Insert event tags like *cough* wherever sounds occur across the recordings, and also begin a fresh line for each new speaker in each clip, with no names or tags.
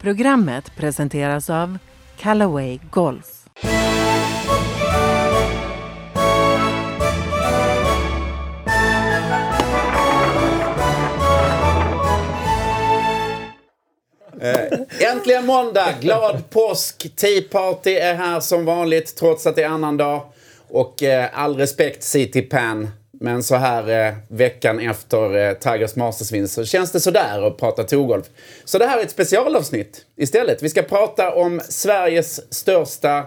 Programmet presenteras av Callaway Golf.
Eh, äntligen måndag! Glad påsk! Tea Party är här som vanligt trots att det är annan dag. Och eh, all respekt City Pan. Men så här eh, veckan efter eh, Tigers Masters-vinst så känns det sådär att prata torgolf. Så det här är ett specialavsnitt istället. Vi ska prata om Sveriges största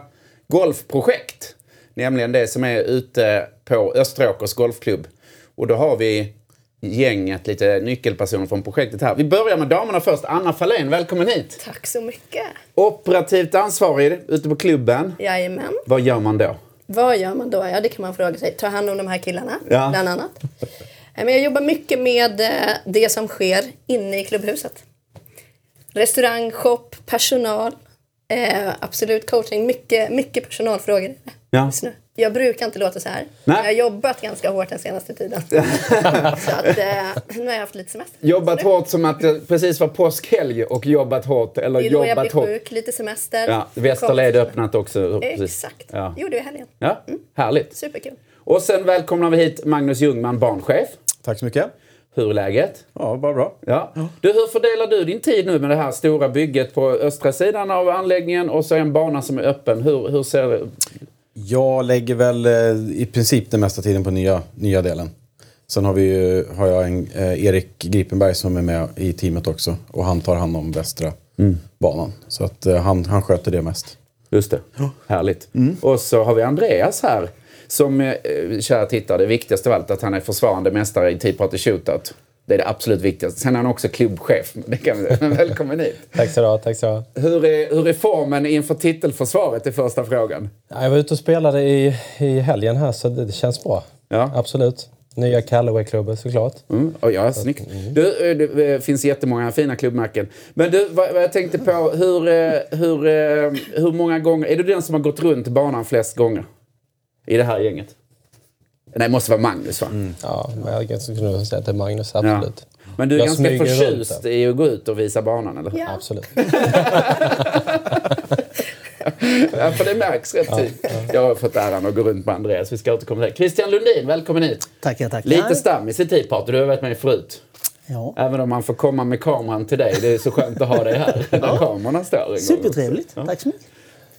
golfprojekt. Nämligen det som är ute på Österåkers golfklubb. Och då har vi gänget, lite nyckelpersoner från projektet här. Vi börjar med damerna först. Anna Fahlén, välkommen hit.
Tack så mycket.
Operativt ansvarig ute på klubben.
Jajamän.
Vad gör man då?
Vad gör man då? Ja, det kan man fråga sig. Ta hand om de här killarna,
Ja.
bland annat. Eh, Men jag jobbar mycket med eh, det som sker inne i klubbhuset. Restaurang, shop, personal. Eh, absolut coaching. Mycket, mycket personalfrågor
Ja.
just nu. Jag brukar inte låta så här.
Nej.
Jag har jobbat ganska hårt den senaste tiden. *laughs* så att, eh, nu har jag haft lite semester.
Jobbat hårt som att det precis var påskhelg och jobbat hårt. Eller
Det är då jag blir
hårt.
sjuk, lite semester.
Ja, Västerled öppnat också. precis.
Exakt.
Ja.
gjorde vi i helgen.
ja, härligt.
Superkul.
Och sen välkomnar vi hit Magnus Ljungman, barnchef.
Tack så mycket.
Hur är läget?
Ja, bara bra.
Ja. Du, hur fördelar du din tid nu med det här stora bygget på östra sidan av anläggningen och så en bana som är öppen? Hur, hur ser det
Jag lägger väl eh, i princip den mesta tiden på nya, nya delen. Sen har, vi, ju- har jag en, eh, Erik Gripenberg som är med i teamet också. Och han tar hand om västra banan. Så att eh, han, han sköter det mest.
Just det. Härligt. Och så har vi Andreas här. Som, eh, kära tittare, det viktigaste av allt att han är försvarande mästare i Tea Party Shootout. Det är det absolut viktigaste. Sen är han också klubbchef. *laughs* Det kan vi, välkommen hit. *laughs*
Tack så du ha, tack så du ha.
Hur är, hur är formen inför titelförsvaret? är första frågan.
Ja, Jag var ute och spelade i, i helgen här så det, det känns bra.
Ja.
Absolut. Nya Callaway-klubben såklart.
Mm. Oh, ja, snyggt. Du, eh, det eh, finns jättemånga fina klubbmärken. Men du, vad, vad jag tänkte på, hur, eh, hur, hur många gånger... Är du den som har gått runt banan flest gånger? I det här gänget? Nej, det måste vara Magnus va?
Ja, men jag skulle nog säga att det är Magnus,
Ja.
absolut.
Men du är
Jag
ganska förtjust i att gå ut och visa banan, eller?
Ja.
Absolut. *laughs*
Ja, för det märks rätt tydligt. Jag har fått äran att gå runt med Andreas. Vi ska återkomma till det. Christian Lundin, välkommen hit.
Tackar, tackar.
Lite stammis i Party. Du har varit med förut.
Ja.
Även om man får komma med kameran till dig. Det är så skönt att ha dig här *laughs* när kamerorna står.
Supertrevligt. Tack så mycket.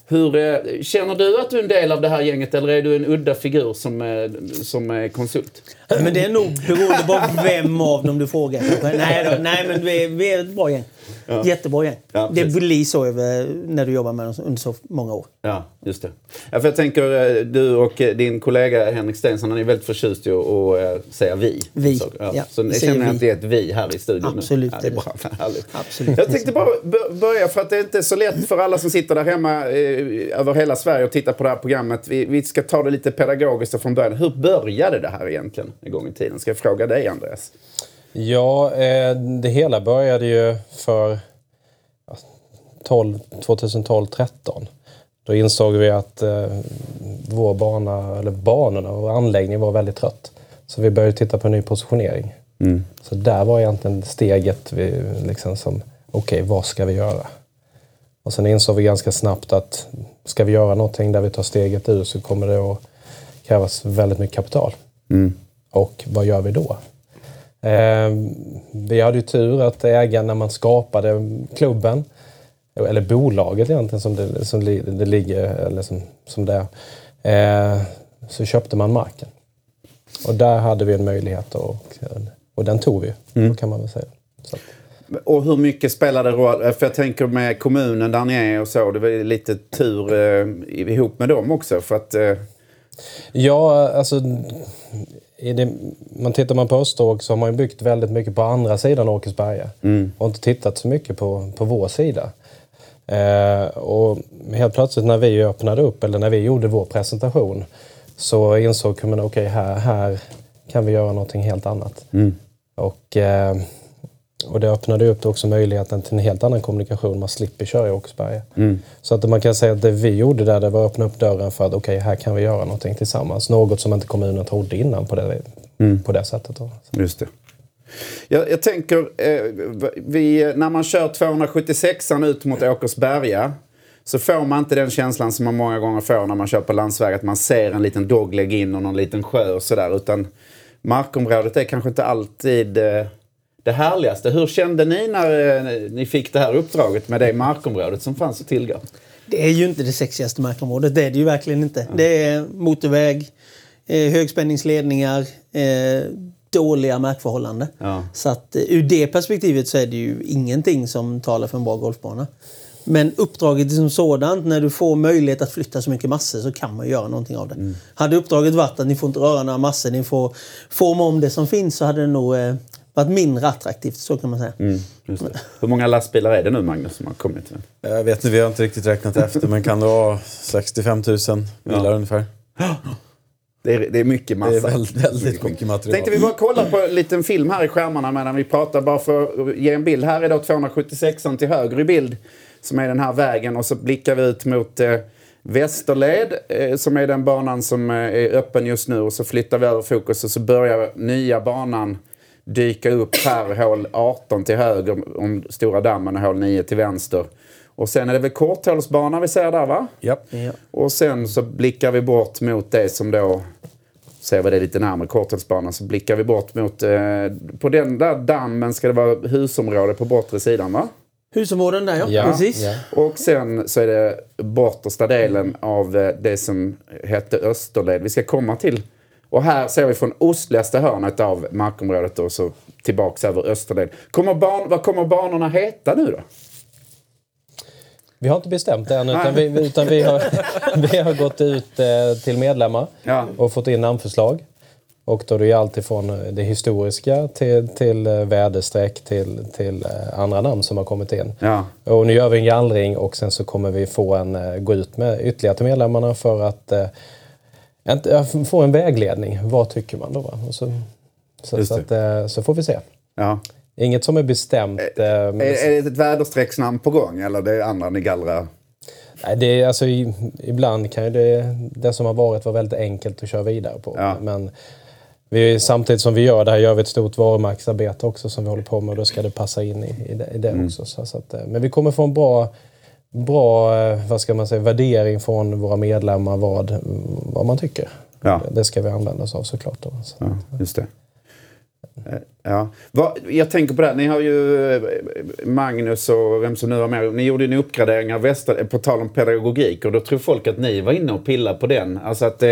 Hur, eh, känner du att du är en del av det här gänget eller är du en udda figur som, eh, som konsult?
Men det är nog beroende på vem av dem du frågar. Nej, då, nej men vi är, vi är ett bra gäng. Jättebra gäng.
Ja,
det blir så över, när du jobbar med dem under så många år.
Ja, just det. Ja, för jag tänker, eh, du och eh, din kollega Henrik Stensson, han är väldigt förtjust i att eh, säga vi.
Vi,
Så, ja.
ja,
så jag känner att det är ett vi här i studion
Absolut
nu. Ja, det är bra. *laughs* Härligt.
Absolut.
Jag tänkte bara börja, för att det är inte så lätt för alla som sitter där hemma eh, över hela Sverige och tittar på det här programmet. Vi, vi ska ta det lite pedagogiskt från början. Hur började det här egentligen en gång i tiden? Ska jag fråga dig, Andreas?
Ja, eh, det hela började ju för ja, 12 2012-13. Då insåg vi att eh, vår bana, eller banorna och anläggningen var väldigt trött. Så vi började titta på en ny positionering. Så där var egentligen steget vi, liksom som, okej, vad ska vi göra? Och sen insåg vi ganska snabbt att ska vi göra någonting där vi tar steget ur så kommer det att krävas väldigt mycket kapital. Och vad gör vi då? Eh, vi hade ju tur att ägaren när man skapade klubben, eller bolaget egentligen som det, som det ligger, eller som, som det är, eh, så köpte man marken. Och där hade vi en möjlighet och, och den tog vi, mm. kan man väl säga. Så.
Och hur mycket spelar det roll? För jag tänker med kommunen där ni är och så. Det var lite tur eh, ihop med dem också. För att, eh,
Ja, alltså... Det, man tittar man på Österåker så har man ju byggt väldigt mycket på andra sidan Åkersberga. Och inte tittat så mycket på, på vår sida. Eh, och helt plötsligt när vi öppnade upp, eller när vi gjorde vår presentation, så insåg kommunen okej, här, här kan vi göra någonting helt annat. Och, eh, och det öppnade upp också möjligheten till en helt annan kommunikation. Man slipper köra i Åkersberga. Så att man kan säga att det vi gjorde där, det var att öppna upp dörren för att okej, här kan vi göra någonting tillsammans. Något som inte kommunen trodde innan på det, på det sättet. Då.
just det. Jag, jag tänker, eh, vi, när man kör 276an ut mot Åkersberga så får man inte den känslan som man många gånger får när man kör på landsväg. Att man ser en liten dogleg in och någon liten sjö och sådär. Utan markområdet är kanske inte alltid eh, det härligaste. Hur kände ni när eh, ni fick det här uppdraget med det markområdet som fanns att tillgå?
Det är ju inte det sexigaste markområdet. Det är det ju verkligen inte. Det är motorväg, eh, högspänningsledningar, eh, dåliga markförhållanden.
Ja.
Så att ur det perspektivet så är det ju ingenting som talar för en bra golfbana. Men uppdraget som sådant, när du får möjlighet att flytta så mycket massor så kan man göra någonting av det. Hade uppdraget varit att ni får inte röra några massor, ni får forma om det som finns så hade det nog eh, varit mindre attraktivt, så kan man säga.
Just det. Hur många lastbilar är det nu Magnus som har kommit?
Jag vet inte, vi har inte riktigt räknat efter, men kan det vara 65 000 bilar
Ja.
ungefär?
Det är, det är mycket massa.
Det är väldigt, väldigt mycket material.
Tänkte vi bara kolla på en liten film här i skärmarna medan vi pratar. Bara för att ge en bild. Här är då 276an till höger i bild. Som är den här vägen. Och så blickar vi ut mot eh, Västerled. Eh, som är den banan som eh, är öppen just nu. Och så flyttar vi över fokus och så börjar nya banan dyka upp här. Hål 18 till höger om Stora dammen och hål 9 till vänster. Och sen är det väl korthålsbana vi ser där va?
Ja.
Och sen så blickar vi bort mot det som då, ser vi det lite närmare, Korthällsbanan, så blickar vi bort mot, eh, på den där dammen ska det vara husområde på bortre sidan va?
Husområden där ja,
Ja,
precis.
ja.
Och sen så är det bortersta delen av eh, det som hette Österled. Vi ska komma till. Och här ser vi från ostligaste hörnet av markområdet och så tillbaks över Österled. Kommer ban, vad kommer banorna heta nu då?
Vi har inte bestämt det än, utan, vi, utan vi, har, *laughs* vi har gått ut eh, till medlemmar
Ja.
och fått in namnförslag. Och då är det allt ifrån det historiska till, till eh, väderstreck till, till eh, andra namn som har kommit in.
Ja.
Och nu gör vi en gallring och sen så kommer vi få en, gå ut med ytterligare till medlemmarna för att eh, inte, ja, få en vägledning. Vad tycker man då? Va? Och så, så, så, att, eh, så får vi se.
Ja.
Inget som är bestämt. eh, men
Är, är det ett väderstrecksnamn på gång eller det är andra ni gallrar?
Nej, det är, alltså, ibland kan ju det, det som har varit vara väldigt enkelt att köra vidare på.
Ja.
Men vi, samtidigt som vi gör det här gör vi ett stort varumärkesarbete också som vi håller på med och då ska det passa in i, i det, i det
Mm.
också. Så, så att, eh, men vi kommer få en bra, bra eh, vad ska man säga, värdering från våra medlemmar vad, vad man tycker.
Ja.
Det ska vi använda oss av såklart. Då. Så.
Ja, just det. Eh, Ja. Jag tänker på det, här, ni har ju eh, Magnus och vem som nu var med. Ni gjorde en uppgradering av Väster, på tal om pedagogik och då tror folk att ni var inne och pillade på den. Alltså att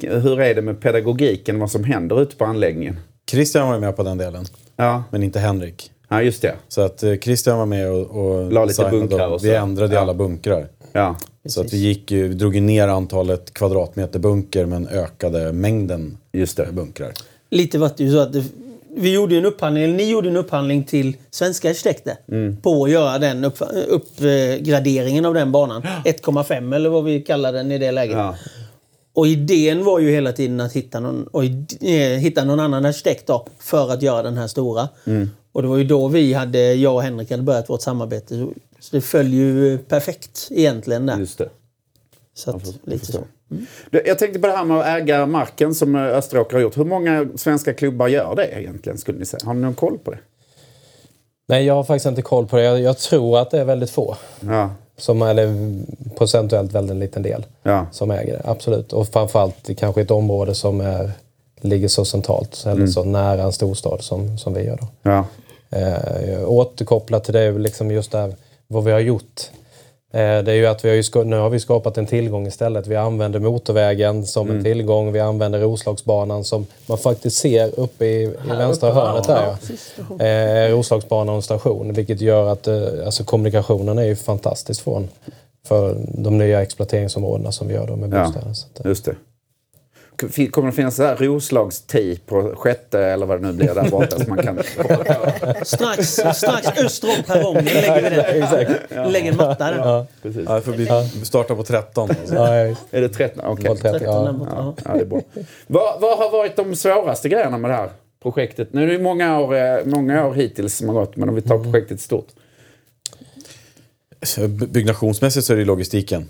hur är det med pedagogiken, vad som händer ute på anläggningen?
Christian var med på den delen,
Ja,
men inte Henrik.
Ja just det.
Så att eh, Christian var med och, och
La lite
designade
bunkrar
dem.
och så.
Vi ändrade
Ja.
alla bunkrar.
Ja,
Så att vi, gick, ju- vi drog ju ner antalet kvadratmeter bunker men ökade mängden
just det.
bunkrar.
Lite var det ju så att det, vi gjorde ju en upphandling, eller ni gjorde en upphandling till svenska arkitekter på att göra den upp, uppgraderingen av den banan. 1,5 eller vad vi kallar den i det läget.
Ja.
Och idén var ju hela tiden att hitta någon, och, eh, hitta någon annan arkitekt då, för att göra den här stora. Och det var ju då vi hade, jag och Henrik hade börjat vårt samarbete. Så, det föll ju perfekt egentligen där.
Just det.
så att, lite så.
Du, Jag tänkte på det här med att äga marken som Österåker har gjort. Hur många svenska klubbar gör det egentligen? Skulle ni säga? Har ni någon koll på det?
Nej, jag har faktiskt inte koll på det. Jag, jag tror att det är väldigt få.
Ja,
Som, eller procentuellt väldigt liten del.
ja,
som äger det. Absolut. Och framförallt kanske ett område som är, ligger så centralt eller så nära en storstad som, som vi gör. Då.
ja.
Eh, återkopplat till det, liksom just där, vad vi har gjort. Eh, det är ju att vi har ju, nu har vi skapat en tillgång istället. Vi använder motorvägen som en tillgång. Vi använder Roslagsbanan som man faktiskt ser uppe i, i vänstra hörnet här. Ja. Eh, Roslagsbanan och station. Vilket gör att eh, alltså kommunikationen är ju fantastisk från för de nya exploateringsområdena som vi gör då med
Ja.
bostäder. Att, eh,
Just det. Kommer det finnas så här Roslagstee på sjätte eller vad det nu blir där borta som man kan
Strax, strax öster om perrongen lägger vi den. Lägger en matta där.
ja,
Precis.
Ja, vi startar på 13. Alltså.
ja, ja,
Är det 13? Okej.
Mål 30,
13 där
ja.
Ja,
ja.
ja, det är bra. vad, vad har varit de svåraste grejerna med det här projektet? Nu är det många år, eh, många år hittills som har gått, men om vi tar projektet stort.
Byggnationsmässigt så är det logistiken.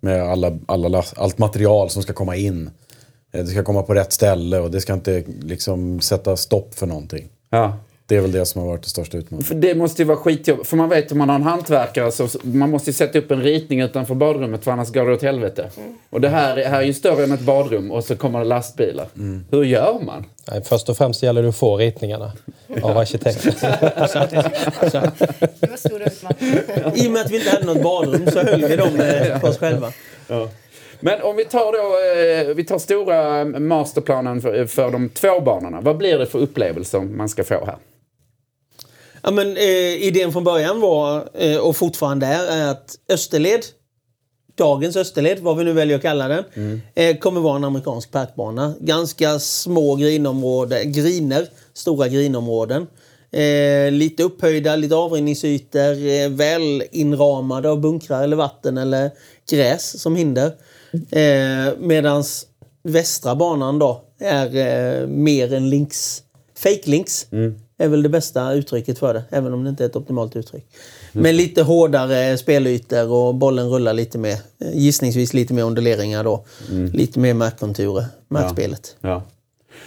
Med alla, alla, allt material som ska komma in. Eh, Det ska komma på rätt ställe och det ska inte liksom sätta stopp för någonting.
Ja.
Det är väl det som har varit det största utmaningen.
För det måste ju vara skitjobb. För man vet om man har en hantverkare så man måste ju sätta upp en ritning utanför badrummet för annars går det åt helvete. Och det här, är- här är ju större än ett badrum och så kommer det lastbilar. Hur gör man?
Nej, först och främst gäller det att få ritningarna av arkitekten. *laughs*
Det var stora utmaningar.
I och med att vi inte hade något badrum så höll vi dem eh, på oss själva.
Men om vi tar då, eh, vi tar stora masterplanen för, för de två banorna. Vad blir det för upplevelser man ska få här?
Ja, men, eh, idén från början var, eh, och fortfarande är, är att Österled, dagens Österled, vad vi nu väljer att kalla den, eh, kommer vara en amerikansk parkbana. Ganska små grinområden, griner, stora grinområden. Eh, lite upphöjda, lite avrinningsytor, eh, väl inramade av bunkrar eller vatten eller gräs som hinder. Eh, medans västra banan då är eh, mer en links, fake links. Är väl det bästa uttrycket för det, även om det inte är ett optimalt uttryck. Men lite hårdare spelytor och bollen rullar lite mer. Eh, Gissningsvis lite mer onduleringar då. Lite mer markkonturer, markspelet.
Ja.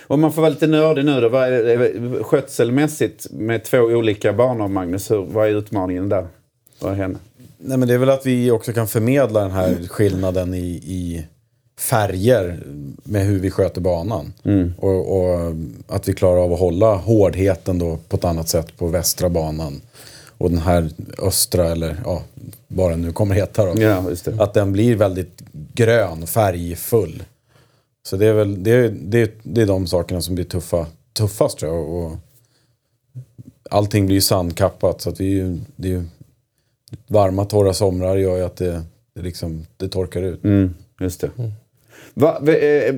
Om man får vara lite nördig nu då. Vad är skötselmässigt med två olika banor, Magnus. Hur, vad är utmaningen där? Vad händer?
Nej, men det är väl att vi också kan förmedla den här skillnaden i, i färger med hur vi sköter banan. Och, och att vi klarar av att hålla hårdheten då på ett annat sätt på västra banan. Och den här östra, eller ja, vad den nu kommer heta då.
Ja.
Att den blir väldigt grön, färgfull. Så det är väl det är, det är, det är de sakerna som blir tuffa, tuffast tror jag. Och allting blir ju sandkappat så att vi, det är ju, varma torra somrar gör ju att det, det, liksom, det torkar ut.
Mm, just det. Va, v- eh,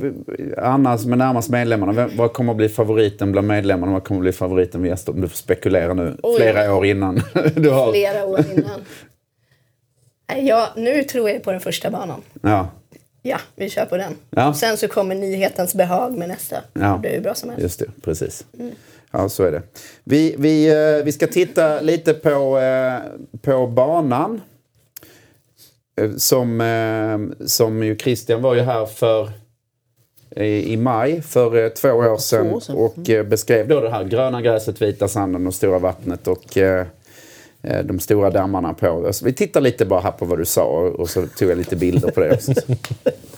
Anna som är närmast medlemmarna, vem, vad kommer att bli favoriten bland medlemmarna? Vad kommer att bli favoriten vid gäster? Om du får spekulera nu,
Oj.
flera år innan. *laughs* du har,
Flera år innan. Nej, Ja, nu tror jag på den första banan.
ja,
Ja, vi kör på den.
Ja.
Sen så kommer nyhetens behag med nästa.
Ja.
Det är ju bra som helst.
just det. Precis. Ja, så är det. Vi, vi, eh, vi ska titta lite på, eh, på banan. Eh, Som, som ju Christian var ju här för i maj för två år sedan,
år sedan.
och eh, beskrev då det här gröna gräset, vita sanden och stora vattnet och de stora dammarna på. Alltså, vi tittar lite bara här på vad du sa och, och så tog jag lite bilder på det också. *laughs*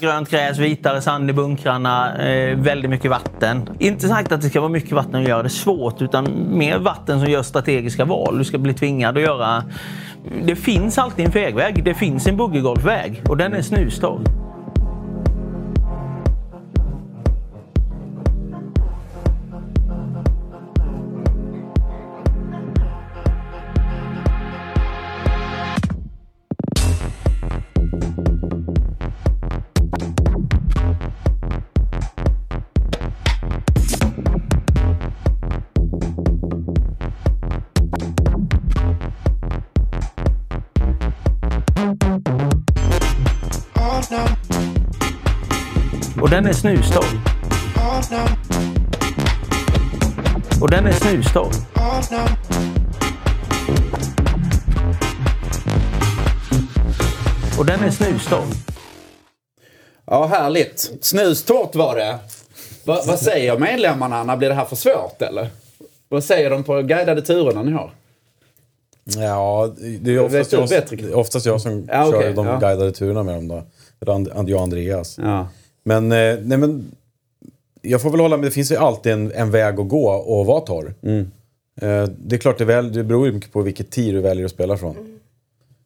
Grönt gräs, vitare sand i bunkrarna, eh, väldigt mycket vatten. Inte sagt att det ska vara mycket vatten och göra det svårt, utan mer vatten som gör strategiska val. Du ska bli tvingad att göra... Det finns alltid en fegväg, det finns en boogiegolfväg och den är snustorr. Den är snustorr. Och den är snustorr. Och den är snustorr.
Ja, härligt. Snustort var det. Va, vad säger medlemmarna? När blir det här för svårt eller? Vad säger de på guidade turerna ni har?
Ja, det är oftast, jag,
bättre?
oftast jag som
Ja,
kör de
ja.
guidade turerna med dem då. And, jag och Andreas.
Ja.
Men, eh, nej men, jag får väl hålla med, det finns ju alltid en, en väg att gå och vara torr.
Mm.
Eh, det är klart, det, väl, det beror ju mycket på vilket tid du väljer att spela från.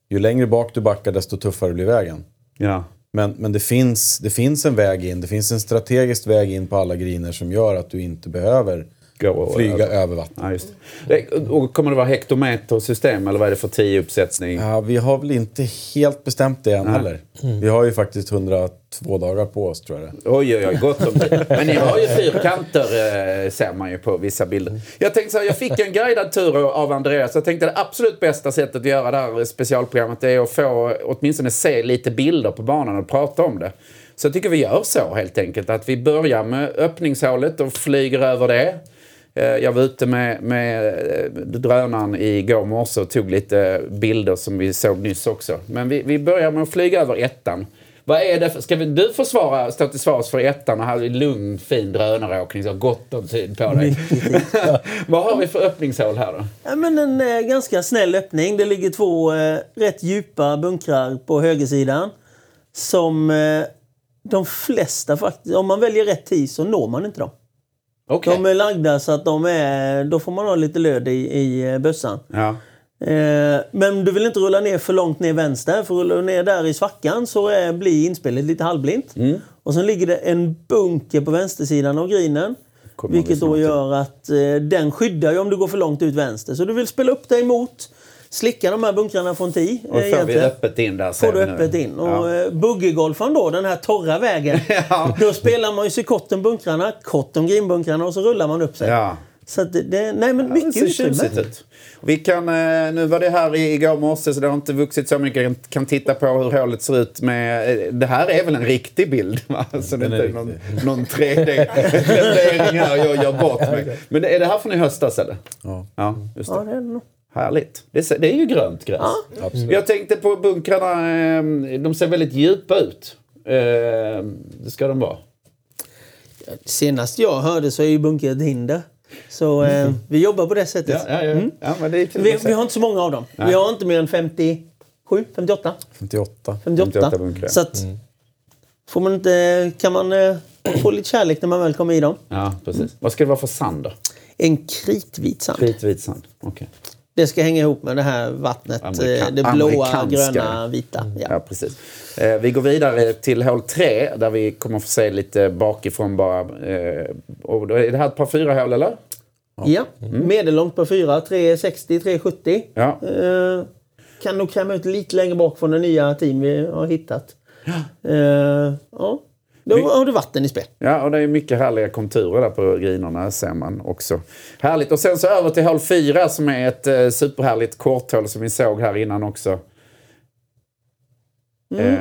Ju längre bak du backar, desto tuffare blir vägen.
ja.
Men, men det, finns, det finns en väg in, det finns en strategisk väg in på alla griner som gör att du inte behöver
Gå
flyga
över.
över vatten.
Ja, just det. Det- Och kommer det vara hektometersystem eller vad är det för tio uppsättning?
Ja, vi har väl inte helt bestämt det än heller. Vi har ju faktiskt 102 dagar på oss tror jag det
Oj, oj, oj, gott om tid. Men ni har ju *laughs* fyrkanter, eh, ser man ju på vissa bilder. Jag tänkte så här, jag fick en guidad tur av Andreas. Jag tänkte det absolut bästa sättet att göra det här specialprogrammet är att få åtminstone se lite bilder på banan och prata om det. Så jag tycker vi gör så helt enkelt. Att vi börjar med öppningshålet och flyger över det. Eh, Jag var ute med, med eh, drönaren igår morse och tog lite bilder som vi såg nyss också. Men vi, vi börjar med att flyga över ettan. Vad är det för, ska vi, du försvara, stå till svars för ettan och ha en lugn fin drönaråkning så gott om tid på dig. *laughs* Vad har vi för öppningshål här då?
Ja, men en eh, ganska snäll öppning. Det ligger två eh, rätt djupa bunkrar på högersidan. Som eh, de flesta faktiskt, om man väljer rätt tid så når man inte dem.
Okej.
De är lagda så att de är, då får man ha lite löd i, i eh, bössan.
Ja.
Eh, men du vill inte rulla ner för långt ner vänster. För rullar du ner där i svackan så är, blir inspelet lite halvblint.
Mm.
Och sen ligger det en bunker på vänstersidan av grinen.
Vi
Vilket då gör att eh, den skyddar ju om du går för långt ut vänster. Så du vill spela upp dig mot, slicka de här bunkrarna från 10.
Och får vi öppet in där
Får
ser
du
nu.
öppet in. Och
Ja.
ja. buggegolfaren då, den här torra vägen. *laughs*
Ja.
Då spelar man ju sig kort om bunkrarna, kort om grinbunkrarna och så rullar man upp sig.
Ja.
Så att det, det, nej men mycket
ser
utrymme.
Vi kan, eh, nu var det här i- igår morse så det har inte vuxit så mycket. Jag kan titta på hur hålet ser ut med... eh, Det här är väl en riktig bild? Va? Så det inte
är
är någon, någon 3D-rendering här och jag gör bort mig. *laughs* Men det- är det här från i höstas eller?
Ja.
Ja, just det.
Ja, det är det nog.
Härligt. Det, det är ju grönt gräs. Jag tänkte på bunkrarna, eh, de ser väldigt djupa ut. Eh, Det ska de vara.
Senast jag hörde så är ju bunker ett hinder. Så eh, vi jobbar på det sättet.
Ja, ja, ja. ja men det är kul
Vi, vi har inte så många av dem. Vi har inte mer än 57, 58,
58.
58.
58 bunkrar.
Så att, får man inte, kan man eh, få lite kärlek när man väl kommer i dem.
Ja, precis. Vad ska det vara för sand då?
En kritvit sand.
Kritvit sand. Okej.
Det ska hänga ihop med det här vattnet.
Amerika-
eh, det blåa, gröna, vita.
Ja,
Ja.
precis. Eh, vi går vidare till hål 3 där vi kommer få se lite bakifrån bara. Eh, och är det här ett par fyra hål eller?
Ja. Medellångt på 4, 360, 370.
Ja.
Eh, kan nog kräma ut lite längre bak från den nya team vi har hittat. Eh, ja. Då har du vatten i spel.
Ja, och det är mycket härliga konturer där på grinerna ser man också. Härligt. Och sen så över till hål 4 som är ett eh, superhärligt korthål som vi såg här innan också. Eh,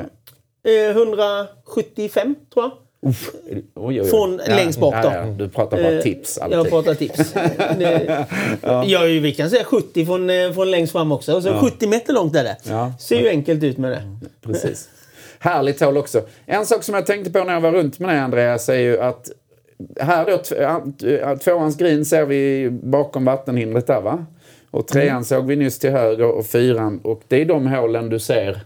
Eh, 175 tror jag.
oj, oj, oj.
Från längst bak då.
Ja, ja, du pratar bara
Eh,
tips
Jag
alltid.
pratar tips. *laughs* det, ja. vi kan säga 70 från, eh, från längst fram också. Så 70 meter långt är det.
Ja.
Ser ju enkelt ut med det.
Precis. Härligt hål också. En sak som jag tänkte på när jag var runt med dig Andreas är ju att här då, tv- tvåans green ser vi bakom vattenhindret där va? Och trean
Mm.
såg vi nyss till höger och fyran. Och det är de hålen du ser.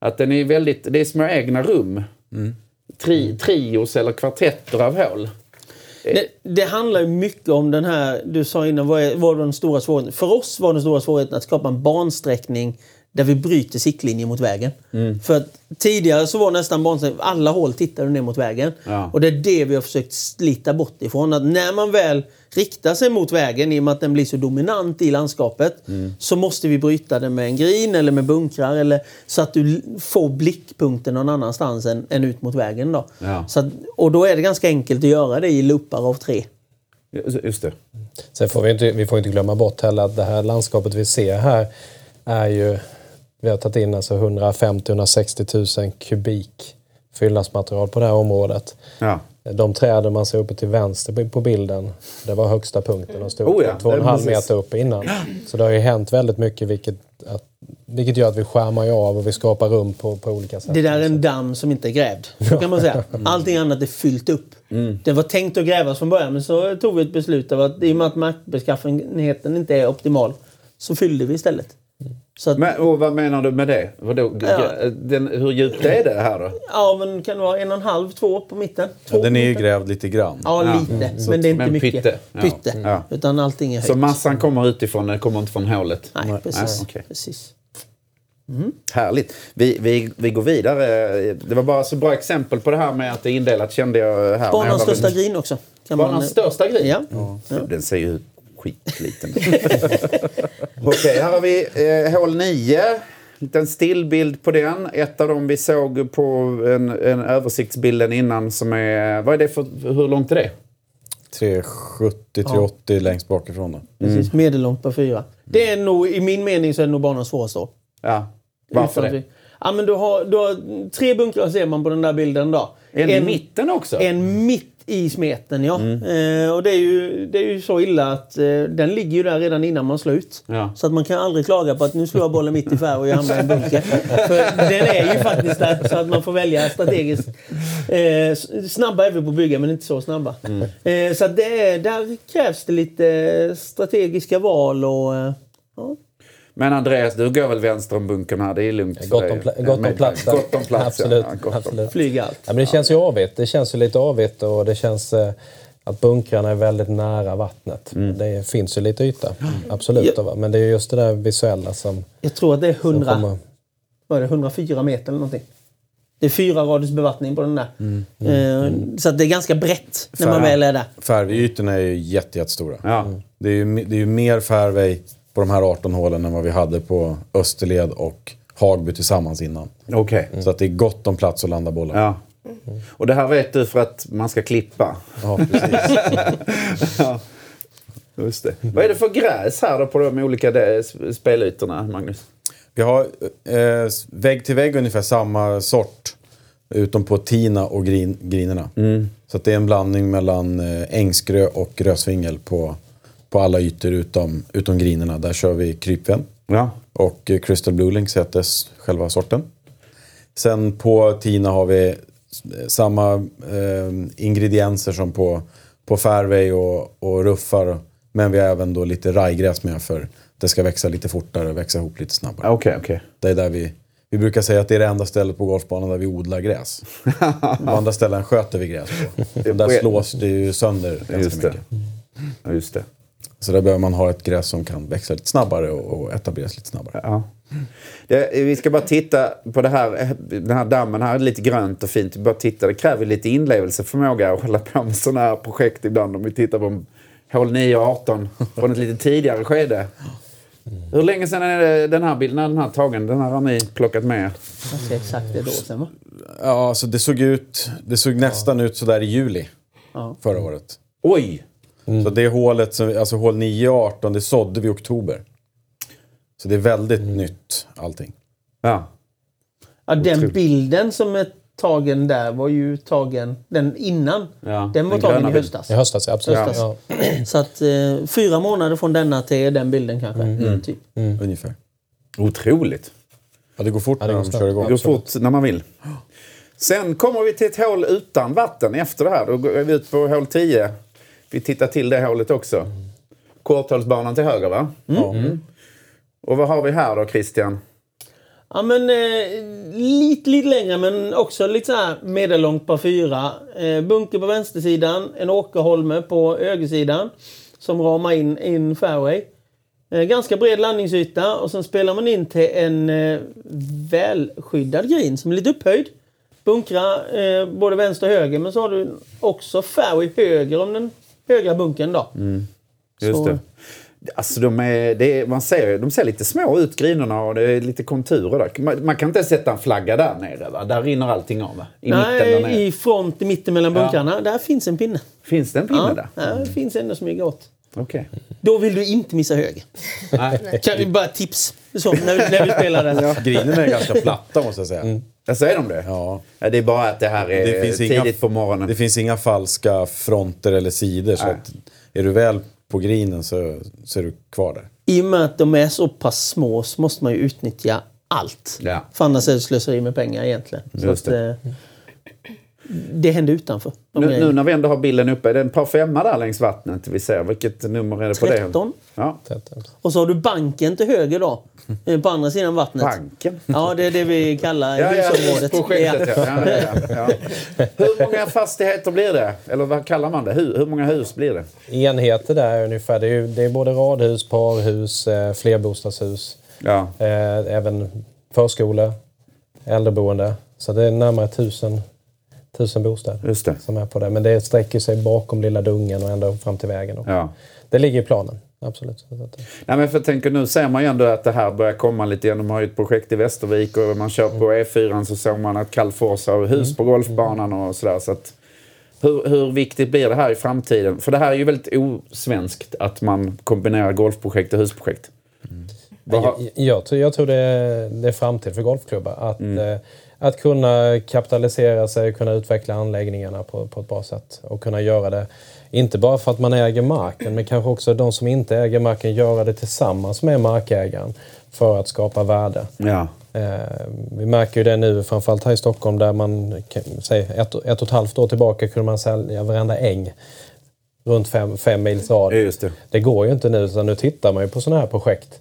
Att den är väldigt, det är små egna rum.
Mm.
Tri, trios eller kvartetter av hål.
det. Det handlar ju mycket om den här, du sa innan, vad är, vad var den stora svårigheten? För oss var den stora svårigheten att skapa en bansträckning där vi bryter siktlinjen mot vägen.
Mm.
För tidigare så var nästan bansträckningen, alla hål tittade ner mot vägen.
Ja.
Och det är det vi har försökt slita bort ifrån. Att när man väl riktar sig mot vägen, i och med att den blir så dominant i landskapet,
Mm.
så måste vi bryta den med en grin eller med bunkrar. Eller, så att du får blickpunkten någon annanstans än, än ut mot vägen. Då.
Ja.
Så att, och då är det ganska enkelt att göra det i loopar av tre.
Just det.
Sen får vi inte, vi får inte glömma bort heller att det här landskapet vi ser här är ju... Vi har tagit in alltså 150-160 000 kubik fyllnadsmaterial på det här området.
Ja.
De träden man ser uppe till vänster på- bilden, det var högsta punkten. De stod
Oh ja,
två och en halv meter upp innan. Så det har ju hänt väldigt mycket vilket, att, vilket gör att vi skärmar ju av och vi skapar rum på, på olika sätt.
Det där är en damm som inte är grävd. Så kan man säga. *laughs* Allting annat är fyllt upp. Det var tänkt att grävas från början men så tog vi ett beslut av att i och med att markbeskaffenheten inte är optimal så fyllde vi istället. Så att,
Men, och vad menar du med det? Vadå,
Ja.
den, hur djupt är det här då?
ja, men kan det vara en och en halv, två på mitten? Två
Ja, den är ju grävd lite grann.
Ja,
Ja.
lite. Men det är inte
Men
mycket.
pytte. Ja.
Pytte.
Ja.
Utan allting är högt.
Så massan kommer utifrån, den kommer inte från hålet?
Nej, precis.
Okej.
precis.
Härligt. Vi, vi, vi går vidare. Det var bara så bra exempel på det här med att det är indelat kände jag här.
Banans största grin också.
Banans största grin?
Ja.
Den ser ju skitliten *laughs* Okej, här har vi eh, hål 9. En stillbild på den. Ett av dem vi såg på en, en översiktsbilden innan som är... Vad är det för... Hur långt är det?
370-380 längst bakifrån. Då.
Precis, medellångt på fyra. Det är nog, i min mening så är det nog banans svåraste år.
Ja. Varför
Utan
det?
Ja, men du har, du har tre bunkrar ser man på den där bilden då.
En, i mitten också?
En mitt i smeten, ja. Eh, och det är, ju, det är ju så illa att eh, den ligger ju där redan innan man slår ut.
Ja.
Så att man kan aldrig klaga på att nu slår jag bollen mitt i fär och jag hamnar i en bunker. För den är ju faktiskt där så att man får välja strategiskt. Eh, snabba är vi på att bygga men inte så snabba. Eh, så det är, där krävs det lite strategiska val och... Eh, ja.
Men Andreas, du går väl vänster om bunkern här? Det är lugnt för
Gott om, pla- gott om plats.
Gott om plats,
absolut.
ja. Gott om-
absolut.
Flyga allt.
Ja, men det känns ju avigt. Det känns ju lite avigt och det känns eh, att bunkrarna är väldigt nära vattnet.
Mm.
Det finns ju lite yta, absolut.
Ja.
Va? Men det är just det där visuella som,
Jag tror att det är
som
100,
kommer...
vad är det, 104 meter eller någonting. Det är fyra raders bevattning på den där.
Mm.
Eh, så att det är ganska brett när man
Fan.
väl är där.
Fairway-ytorna är ju jätte, jättestora.
Ja.
Det är ju, det är ju mer fairway på de här 18 hålen än vad vi hade på Österled och Hagby tillsammans innan.
Okej.
Så att det är gott om plats att landa bollen.
Ja. Och det här vet du för att man ska klippa?
Ja, precis. *laughs*
ja. Just det. Vad är det för gräs här då på de olika spelytorna, Magnus?
Vi har eh, vägg till vägg ungefär samma sort. Utom på tina och grin, grinerna. Så att det är en blandning mellan eh, ängsgrö och rödsvingel på, på alla ytor utom, utom grinerna. Där kör vi krypven.
Ja.
Och Crystal Blue Links heter själva sorten. Sen på Tina har vi samma eh, ingredienser som på, på fairway och, och ruffar. Men vi har även då lite rajgräs med för det ska växa lite fortare och växa ihop lite snabbare.
Okej, okej.
Det är där vi, vi brukar säga att det är det enda stället på golfbanan där vi odlar gräs. *laughs* De andra ställen sköter vi gräs på. Och där slås det ju sönder ganska
Just det.
mycket.
Just det.
Så där behöver man ha ett gräs som kan växa lite snabbare och, och etableras lite snabbare.
Ja. Det, vi ska bara titta på det här, den här dammen här, är lite grönt och fint. Vi bara titta, det kräver lite inlevelseförmåga att hålla på med sådana här projekt ibland. Om vi tittar på hål 9 och 18 från ett lite tidigare skede. Hur länge sedan är det den här bilden, den här tagen? Den här har ni plockat med.
Ganska exakt ett år sedan va?
Ja, alltså det såg ut, det såg nästan ut sådär i juli
Ja.
förra året.
Oj!
Så det hålet, som, alltså hål 9 och 18, det sådde vi i oktober. Så det är väldigt nytt allting.
Ja.
Ja, den
Otroligt.
bilden som är tagen där var ju tagen den innan.
Ja,
den var
den
tagen i höstas.
I höstas, ja, absolut.
Höstas.
Ja. *clears throat*
Så att eh, fyra månader från denna till den bilden kanske.
Mm.
Typ.
Ungefär.
Otroligt.
Ja, det går fort
det
när
går
de
snabbt.
kör igång.
Det går fort när man vill. Sen kommer vi till ett hål utan vatten efter det här. Då går vi ut på hål 10. Vi tittar till det hålet också. Korthållsbanan till höger va? Mm. Och vad har vi här då Christian?
Ja men eh, lite, lite längre men också lite så här medellångt par fyra. Eh, bunker på vänstersidan, en åkerholme på högersidan. Som ramar in, in fairway. Eh, ganska bred landningsyta och sen spelar man in till en eh, välskyddad green som är lite upphöjd. Bunkra eh, både vänster och höger men så har du också fairway höger om den högra bunkern då.
Just
Så-
det. Alltså de, är, det är, man ser, de ser lite små ut grinerna och det är lite konturer där. Man, man kan inte sätta en flagga där nere va? Där rinner allting av va? I mitten där
Nej,
nere.
i front i mitten mellan bunkrarna. Där finns en pinne.
Finns det en pinne
Ja,
där?
där finns en att smyga åt.
Okej.
Då vill du inte missa höger.
Nej.
Kan vi bara tips? Så, när, vi- när vi spelar den.
Grinerna är ganska platta måste jag säga.
Ja, så är de det?
Ja.
Ja, det är bara att det här är
Det finns
tidigt
inga-
på morgonen.
Det finns inga falska fronter eller sidor. Så att är du väl på grinen så, så är du kvar där.
I och med att de är så pass små så måste man ju utnyttja allt.
Ja.
För annars är det slöseri med pengar egentligen. Så
Just
att,
det.
det händer utanför.
Nu, nu när vi ändå har bilden uppe, är det en par femma där längs vattnet vi ser? Vilket nummer är det på det?
13.
Ja.
Och så har du banken till höger då. eh, På andra sidan vattnet.
Banken?
Ja, det är det vi kallar
Ja, ja,
husområdet.
projektet ja. Ja, ja, ja, ja. Hur många fastigheter blir det? Eller vad kallar man det? Hur, hur många hus blir det?
Enheter där är ungefär. Det är, ju, det är både radhus, parhus, eh, flerbostadshus.
Ja.
Eh, även förskolor, äldreboende. Så det är närmare tusen, tusen bostäder
Just det.
som är på det. Men det sträcker sig bakom lilla dungen och ända fram till vägen. också.
Ja.
Det ligger i planen. Absolut.
Nej, men för jag tänker, nu ser man ju ändå att det här börjar komma lite igen. De har ju ett projekt i Västervik och man kör på E4 så såg man att Calfors har hus på golfbanan och sådär. Så att, hur, hur viktigt blir det här i framtiden? För det här är ju väldigt osvenskt att man kombinerar golfprojekt och husprojekt. Har-
Jag, jag, tror- jag tror det är, det är framtid för golfklubbar. Att, eh, att kunna kapitalisera sig, kunna utveckla anläggningarna på, på ett bra sätt. Och kunna göra det, inte bara för att man äger marken, men kanske också de som inte äger marken, göra det tillsammans med markägaren för att skapa värde.
Ja.
Eh, vi märker ju det nu, framförallt här i Stockholm, där man, säg ett, ett och ett halvt år tillbaka kunde man sälja varenda äng runt fem, fem mils rad.
Det.
Det går ju inte nu, utan nu tittar man ju på sådana här projekt.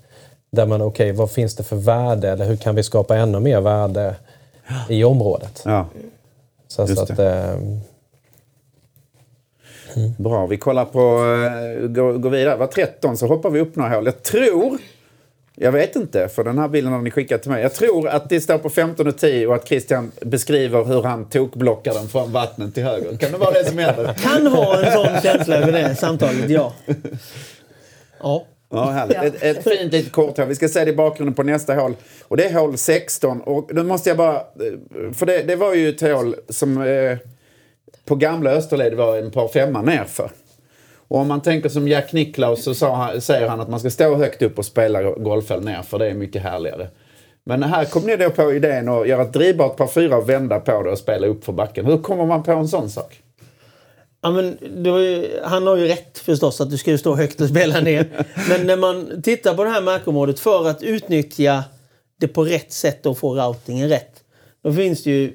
Där man, okej, vad finns det för värde? Eller hur kan vi skapa ännu mer värde i området?
Ja.
Så,
just
så att,
det.
eh,
Bra, vi kollar på... Går, går vidare. Var 13 så hoppar vi upp några hål. Jag tror... Jag vet inte, för den här bilden har ni skickat till mig. Jag tror att det står på 15 och 10 och att Christian beskriver hur han tokblockar den från vattnet till höger. Kan det vara det som händer?
Kan ha en sån känsla över det samtalet, ja. *laughs* Ja.
Ja, härligt. Ett, ett fint litet korthål. Vi ska se det i bakgrunden på nästa hål. Och det är hål 16. Och nu måste jag bara... För det, det var ju ett hål som eh, på gamla Österled var en par femma nerför. Och om man tänker som Jack Nicklaus så sa säger han att man ska stå högt upp och spela golfhål nerför. Det är mycket härligare. Men här kom ni då på idén att göra ett drivbart par fyra och vända på det och spela upp för backen. Hur kommer man på en sån sak?
Ja, men ju, han har ju rätt förstås att du ska ju stå högt och spela ner. *laughs* Men när man tittar på det här markområdet för att utnyttja det på rätt sätt och få routingen rätt. Då finns det ju...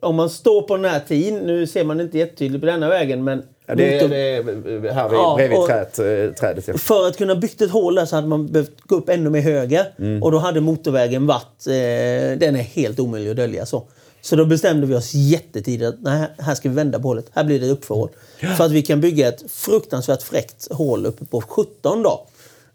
Om man står på den här tiden, nu ser man inte jättetydligt på denna vägen men...
Ja, det, är, det är här vid,
Ja,
bredvid trädet, eh, trädet. Ja.
För att kunna byggt ett hål där så hade man behövt gå upp ännu mer höger.
Mm.
Och då hade motorvägen varit... Eh, den är helt omöjlig att dölja så. Så då bestämde vi oss jättetidigt att nej, här ska vi vända på hålet. Här blir det uppförhål. För att vi kan bygga ett fruktansvärt fräckt hål uppe på 17 då.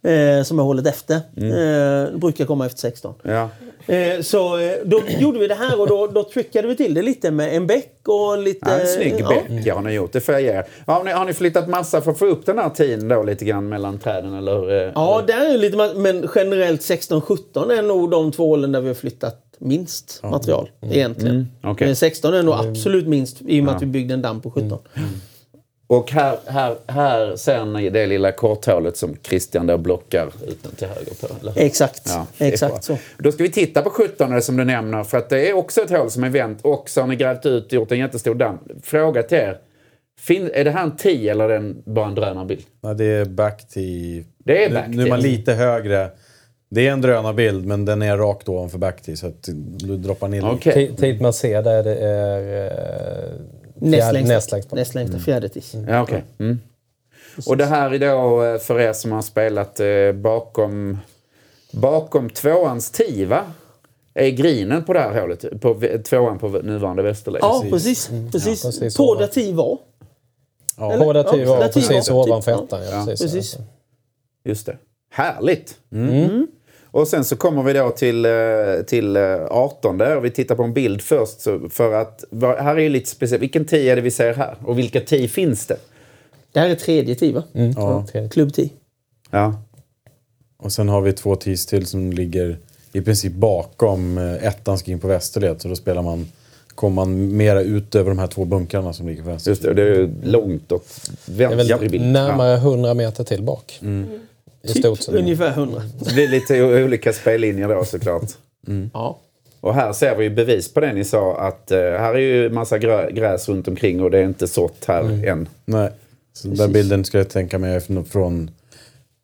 Eh, som är hålet efter.
Mm.
Eh, det brukar komma efter 16.
Ja.
Eh, så eh, då gjorde vi det här och då, då trickade vi till det lite med en bäck och lite...
Ja, en snygg
ja.
bäck har ni gjort, det får jag ge. Har ni, har ni flyttat massa för att få upp den här tiden då lite grann mellan träden eller? eh,
Ja, där är ju lite, men generellt 16-17 är nog de två hålen där vi har flyttat minst material egentligen.
Mm, okej.
Men 16 är nog absolut minst i och med att vi byggde en damm på 17.
Och här, här, här ser ni det lilla korthålet som Christian då blockar ut till höger på. Eller?
Exakt,
Ja,
exakt så.
Då ska vi titta på 17 som du nämner, för att det är också ett hål som är vänt och så har ni grävt ut och gjort en jättestor damm. Fråga till er. Fin, är det här en 10 eller är det en, bara en drönarbild?
Ja, det är back till...
Det är
nu,
back
nu är man lite högre. Det är en drönarbild men den är rakt ovanför back så att du droppar ner lite.
Okej.
ti- tid man ser där det är eh,
Näst längst,
näst längst bort.
näst längsta fjärde tis.
Ja, okej. Mm. Och det här är då eh, för er som har spelat eh, bakom, bakom tvåans tee, va? Är grinen på det här hålet? På tvåan på nuvarande Västerled?
Ja, precis. precis.
precis
på där tio var.
Ja.
Tio
Ja,
var
där tio
precis
var.
ovanför
Ja.
ettan. Ja, precis.
Precis.
Just det. Härligt! Och sen så kommer vi då till, eh, till eh, 18 där. Vi tittar på en bild först. För att, här är ju lite speciellt. Vilken tee är det vi ser här? Och vilka tee finns det?
Det här är tredje tio va?
Ja.
Klubb tio.
Ja.
Och sen har vi två tees till som ligger i princip bakom eh, ettan ska in på västerled. Så då spelar man, kommer man mera ut över de här två bunkrarna som ligger på vänster.
Just det, och det är långt åt
Det är
vänster i
väl
bilden.
närmare 100 meter till bak. I stort
Typ ungefär 100.
Ja. Det blir lite olika spellinjer då såklart.
Ja.
Och här ser vi ju bevis på det ni sa att eh, här är ju massa grö- gräs runt omkring och det är inte sått här än.
Nej. Så den bilden ska jag tänka mig är från-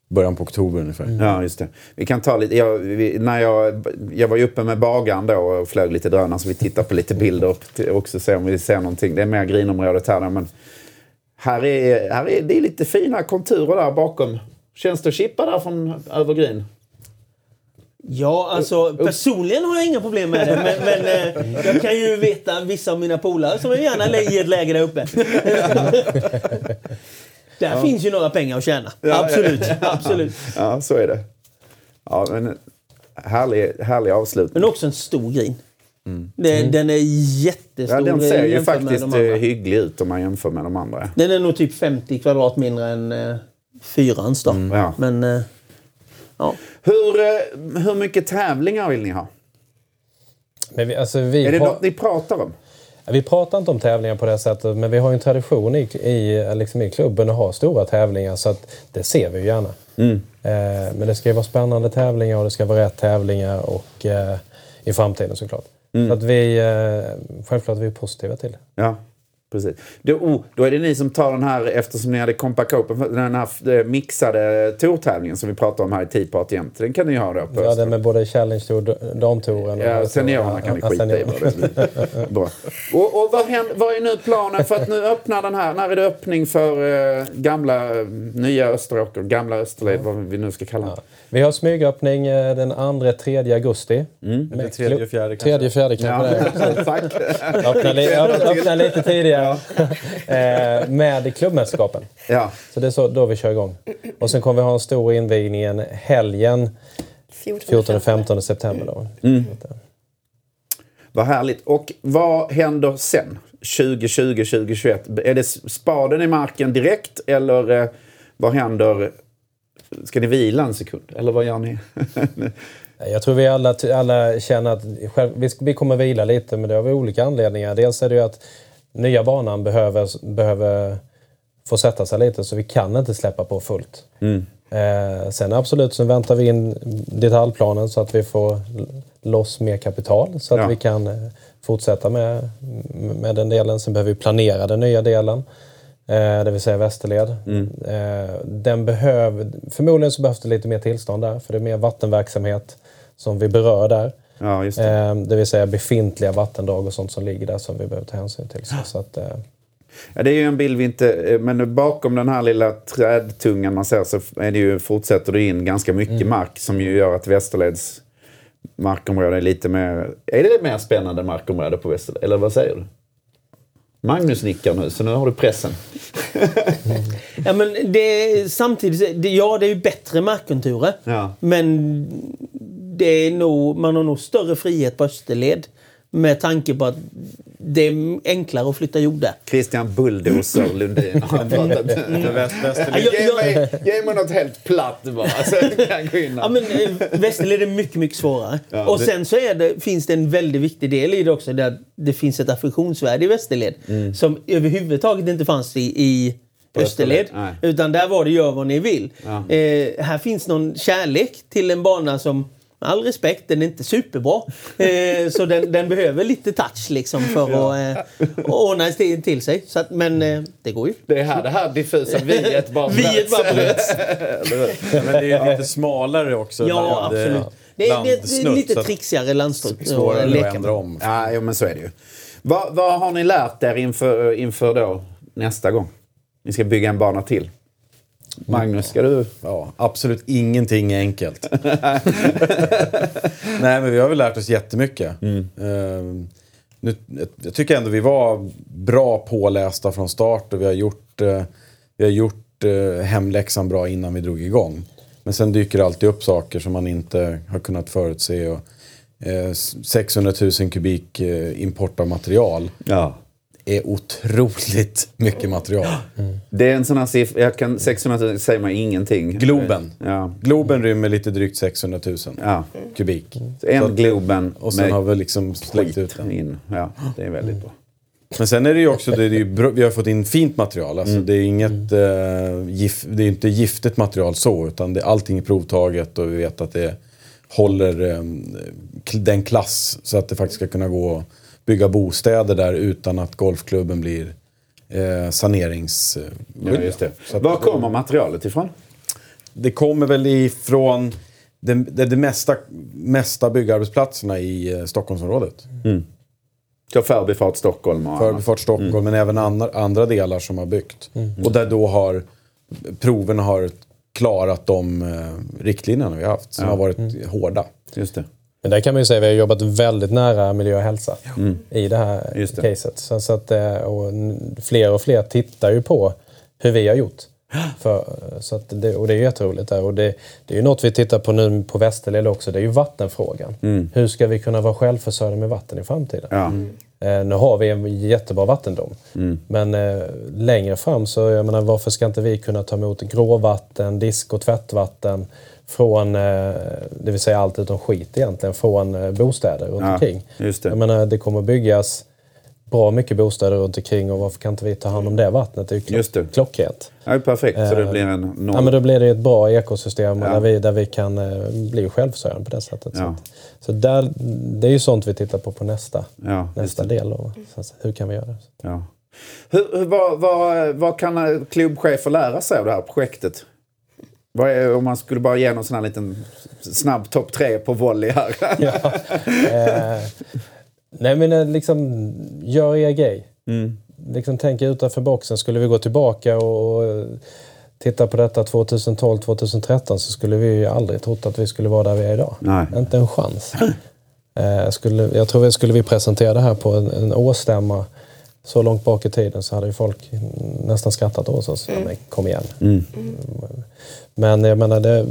början på oktober ungefär.
Ja, just det. Vi kan ta lite, jag, vi, när jag, jag var ju uppe med bagaren då och flög lite drönare så vi tittar på lite bilder till, också se om vi ser någonting. Det är mer grinområdet här då, men här är, här är det är lite fina konturer där bakom. Känns det att chippa där från över green?
Ja, alltså personligen har jag inga problem med det. Men, men eh, jag kan ju veta vissa av mina polare som vill gärna i ett läge där uppe. *laughs* Där finns ju några pengar att tjäna. absolut, *laughs* absolut.
Ja, så är det. Ja, men härlig, härlig avslutning.
Men också en stor grin. Det, Den är jättestor.
Ja, den ser ju faktiskt
de
eh, hygglig ut om man jämför med de andra.
Den är nog typ 50 kvadrat mindre än eh, fyrans då.
ja.
Men eh, ja.
Hur, eh, hur mycket tävlingar vill ni ha?
Men vi, alltså, vi,
Är det något ni pratar om?
vi pratar inte om tävlingar på det sättet, men vi har ju en tradition i, i, liksom i klubben att ha stora tävlingar. Så att det ser vi ju gärna. Eh, men det ska ju vara spännande tävlingar och det ska vara rätt tävlingar och eh, i framtiden såklart. Så att vi, eh, självklart är vi positiva till det.
Ja, precis. Då, oh, då är det ni som tar den här, eftersom ni hade Compact Open, den här eh, mixade tourtävlingen som vi pratade om här i Tea Party jämt. Den kan ni ha då på
Ja, det med både Challenge Tour, damtouren och...
Ja, seniorerna kan ni
Ja,
skita i. *laughs* Bra. Och, och vad, händer, vad är nu planen? För att nu öppnar den här, när är det öppning för eh, gamla, nya Österåker, gamla Österled, vad vi nu ska kalla det?
Vi har smygöppning eh, den 2-3 augusti.
Mm.
Eller tredje, fjärde kanske.
Tredje, fjärde kanske det är. *laughs*
tack.
Öppna, li, öppna, öppna lite tidigare eh, med klubbmästerskapen.
Ja.
Så det är så, då vi kör igång. Och sen kommer vi ha en stor invigning en helgen 14-15 september. Då.
Vad härligt. Och vad händer sen? 2020, 2021? Är det spaden i marken direkt eller eh, vad händer? Ska ni vila en sekund? Eller vad gör ni? *laughs*
Jag tror vi alla, alla känner att själv, vi, vi kommer vila lite, men det har vi olika anledningar. Dels är det ju att nya banan behöver, behöver få sätta sig lite, så vi kan inte släppa på fullt. Eh, sen absolut så väntar vi in detaljplanen så att vi får loss mer kapital så att
Ja.
vi kan eh, fortsätta med, med den delen. Sen behöver vi planera den nya delen. Eh, det vill säga Västerled. Eh, den behöver, förmodligen så behövs det lite mer tillstånd där för det är mer vattenverksamhet som vi berör där.
Ja, just det.
Eh, det vill säga befintliga vattendrag och sånt som ligger där som vi behöver ta hänsyn till. Så, så att, eh,
Ja, det är ju en bild vi inte... eh, Men bakom den här lilla trädtungan man ser så är det ju, fortsätter det in ganska mycket mark som ju gör att Västerleds markområde är lite mer... Är det mer spännande markområde på Västerled? Eller vad säger du? Magnus nickar nu, så nu har du pressen. *laughs*
Ja, men det samtidigt, det, ja det är ju bättre markkonturer.
Ja.
Men det är nog, man har nog större frihet på Österled. Med tanke på att det är enklare att flytta jord där.
Christian Bulldozer *laughs* Lundin har pratat.
Väst, Västerled.
Ja,
Ge
jag-
mig, ge mig något helt platt bara, så jag kan gå in
Ja, men eh, Västerled är mycket, mycket svårare. och
det-
sen så är det, finns det en väldigt viktig del i det också. Där det finns ett affektionsvärde i Västerled. Som överhuvudtaget inte fanns i, i Österled.
Österled, nej.
Utan där var det gör vad ni vill.
Ja.
Eh, här finns någon kärlek till en bana som med all respekt, den är inte superbra. Eh, så den, den behöver lite touch liksom för att eh, ordna till, till sig. Så att, men eh, det går ju.
Det är här det här diffusa viet bara *laughs*
Viet bara bröts.
Men det är lite smalare också.
Ja,
land-
absolut. Det är, det är lite trixigare landstruktur
Svårare
att
ändra om.
Ja, jo, men så är det ju. Vad, vad har ni lärt er inför, inför då nästa gång? Ni ska bygga en bana till. Magnus, ska du?
Ja, absolut ingenting är enkelt. *laughs* Nej, men vi har väl lärt oss jättemycket. Ehm, nu, jag tycker ändå vi var bra pålästa från start och vi har gjort, eh, vi har gjort eh, hemläxan bra innan vi drog igång. Men sen dyker det alltid upp saker som man inte har kunnat förutse. Och, eh, 600 000 kubik eh, import av material
Ja.
Är otroligt mycket material.
Det är en sån här siffra, jag kan, 600 000 säger mig ingenting.
Globen.
Ja.
Globen rymmer lite drygt 600 000
Ja.
kubik.
Så en
Så att-
Globen
Och sen har vi liksom slängt ut den.
in. Ja, det är väldigt bra.
Men sen är det ju också, det är ju, vi har fått in fint material. Alltså det är inget eh, gif, det är inte giftigt material så, utan det, allting är provtaget och vi vet att det håller eh, den klass så att det faktiskt ska kunna gå bygga bostäder där utan att golfklubben blir eh, sanerings...
Ja, just det.
Så att-
Var kommer materialet ifrån?
Det kommer väl ifrån det, det, det mesta, mesta byggarbetsplatserna i eh, Stockholmsområdet.
Så Förbifart Stockholm och.
Förbifart Stockholm, men även andra, andra delar som har byggt. Och där då har proverna har klarat de eh, riktlinjerna vi har haft, som har varit hårda.
Just det.
Men där kan man ju säga att vi har jobbat väldigt nära miljö och hälsa i det här
Just det.
caset. Så, så att, eh, och fler och fler tittar ju på hur vi har gjort. *gasps* För, så att det, och det är ju jätteroligt där. Och det, det är ju något vi tittar på nu på Västerled också. Det är ju vattenfrågan. Hur ska vi kunna vara självförsörjande med vatten i framtiden?
Ja.
Eh, nu har vi en jättebra vattendom. Men eh, längre fram så, jag menar, varför ska inte vi kunna ta emot gråvatten, disk och tvättvatten från, eh, det vill säga allt utom skit egentligen, från eh, bostäder runt
Ja,
omkring.
just det.
Jag menar, det kommer byggas bra mycket bostäder runt omkring och varför kan inte vi ta hand om det vattnet? Det är ju klock,
Just det.
klockrent.
Ja, perfekt, så det blir en noll.
Ja, men då blir det ett bra ekosystem
Ja.
där, vi, där vi kan eh, bli självförsörjande på det sättet.
Ja.
så där, det är ju sånt vi tittar på på nästa,
Ja,
nästa del. Och, så, hur kan vi göra det?
Ja. Hur, vad, vad, vad kan klubbchefer lära sig av det här projektet? Är, om man skulle bara ge någon sån här liten snabb topp tre på volley här. *laughs*
Eh, nej men eh, liksom, gör er grej. Liksom, tänk utanför boxen. Skulle vi gå tillbaka och, och eh, titta på detta 2012-2013 så skulle vi ju aldrig trott att vi skulle vara där vi är idag.
Nej.
Inte en chans. Eh, skulle, jag tror att skulle vi presentera det här på en, en årsstämma så långt bak i tiden så hade ju folk nästan skrattat åt oss. Mm. Men kom igen. Men jag menar, det,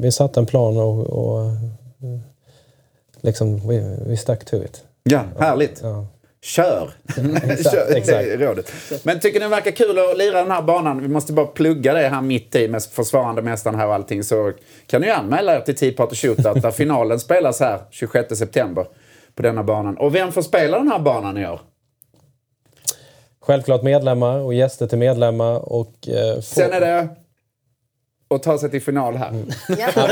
vi satte en plan och, och liksom, we, we stuck to it.
Ja, härligt.
Ja.
Kör! *laughs*
Exakt, exakt.
är rådet. Men tycker ni det verkar kul att lira den här banan? Vi måste bara plugga det här mitt i med försvarande mästaren här och allting. Så kan ni ju anmäla er till Tea Party Shootout där finalen spelas här 26 september på denna banan. Och vem får spela den här banan i år?
Självklart medlemmar och gäster till medlemmar. Och, eh, få-
Sen är det att ta sig till final här. *laughs*
Ja.
Det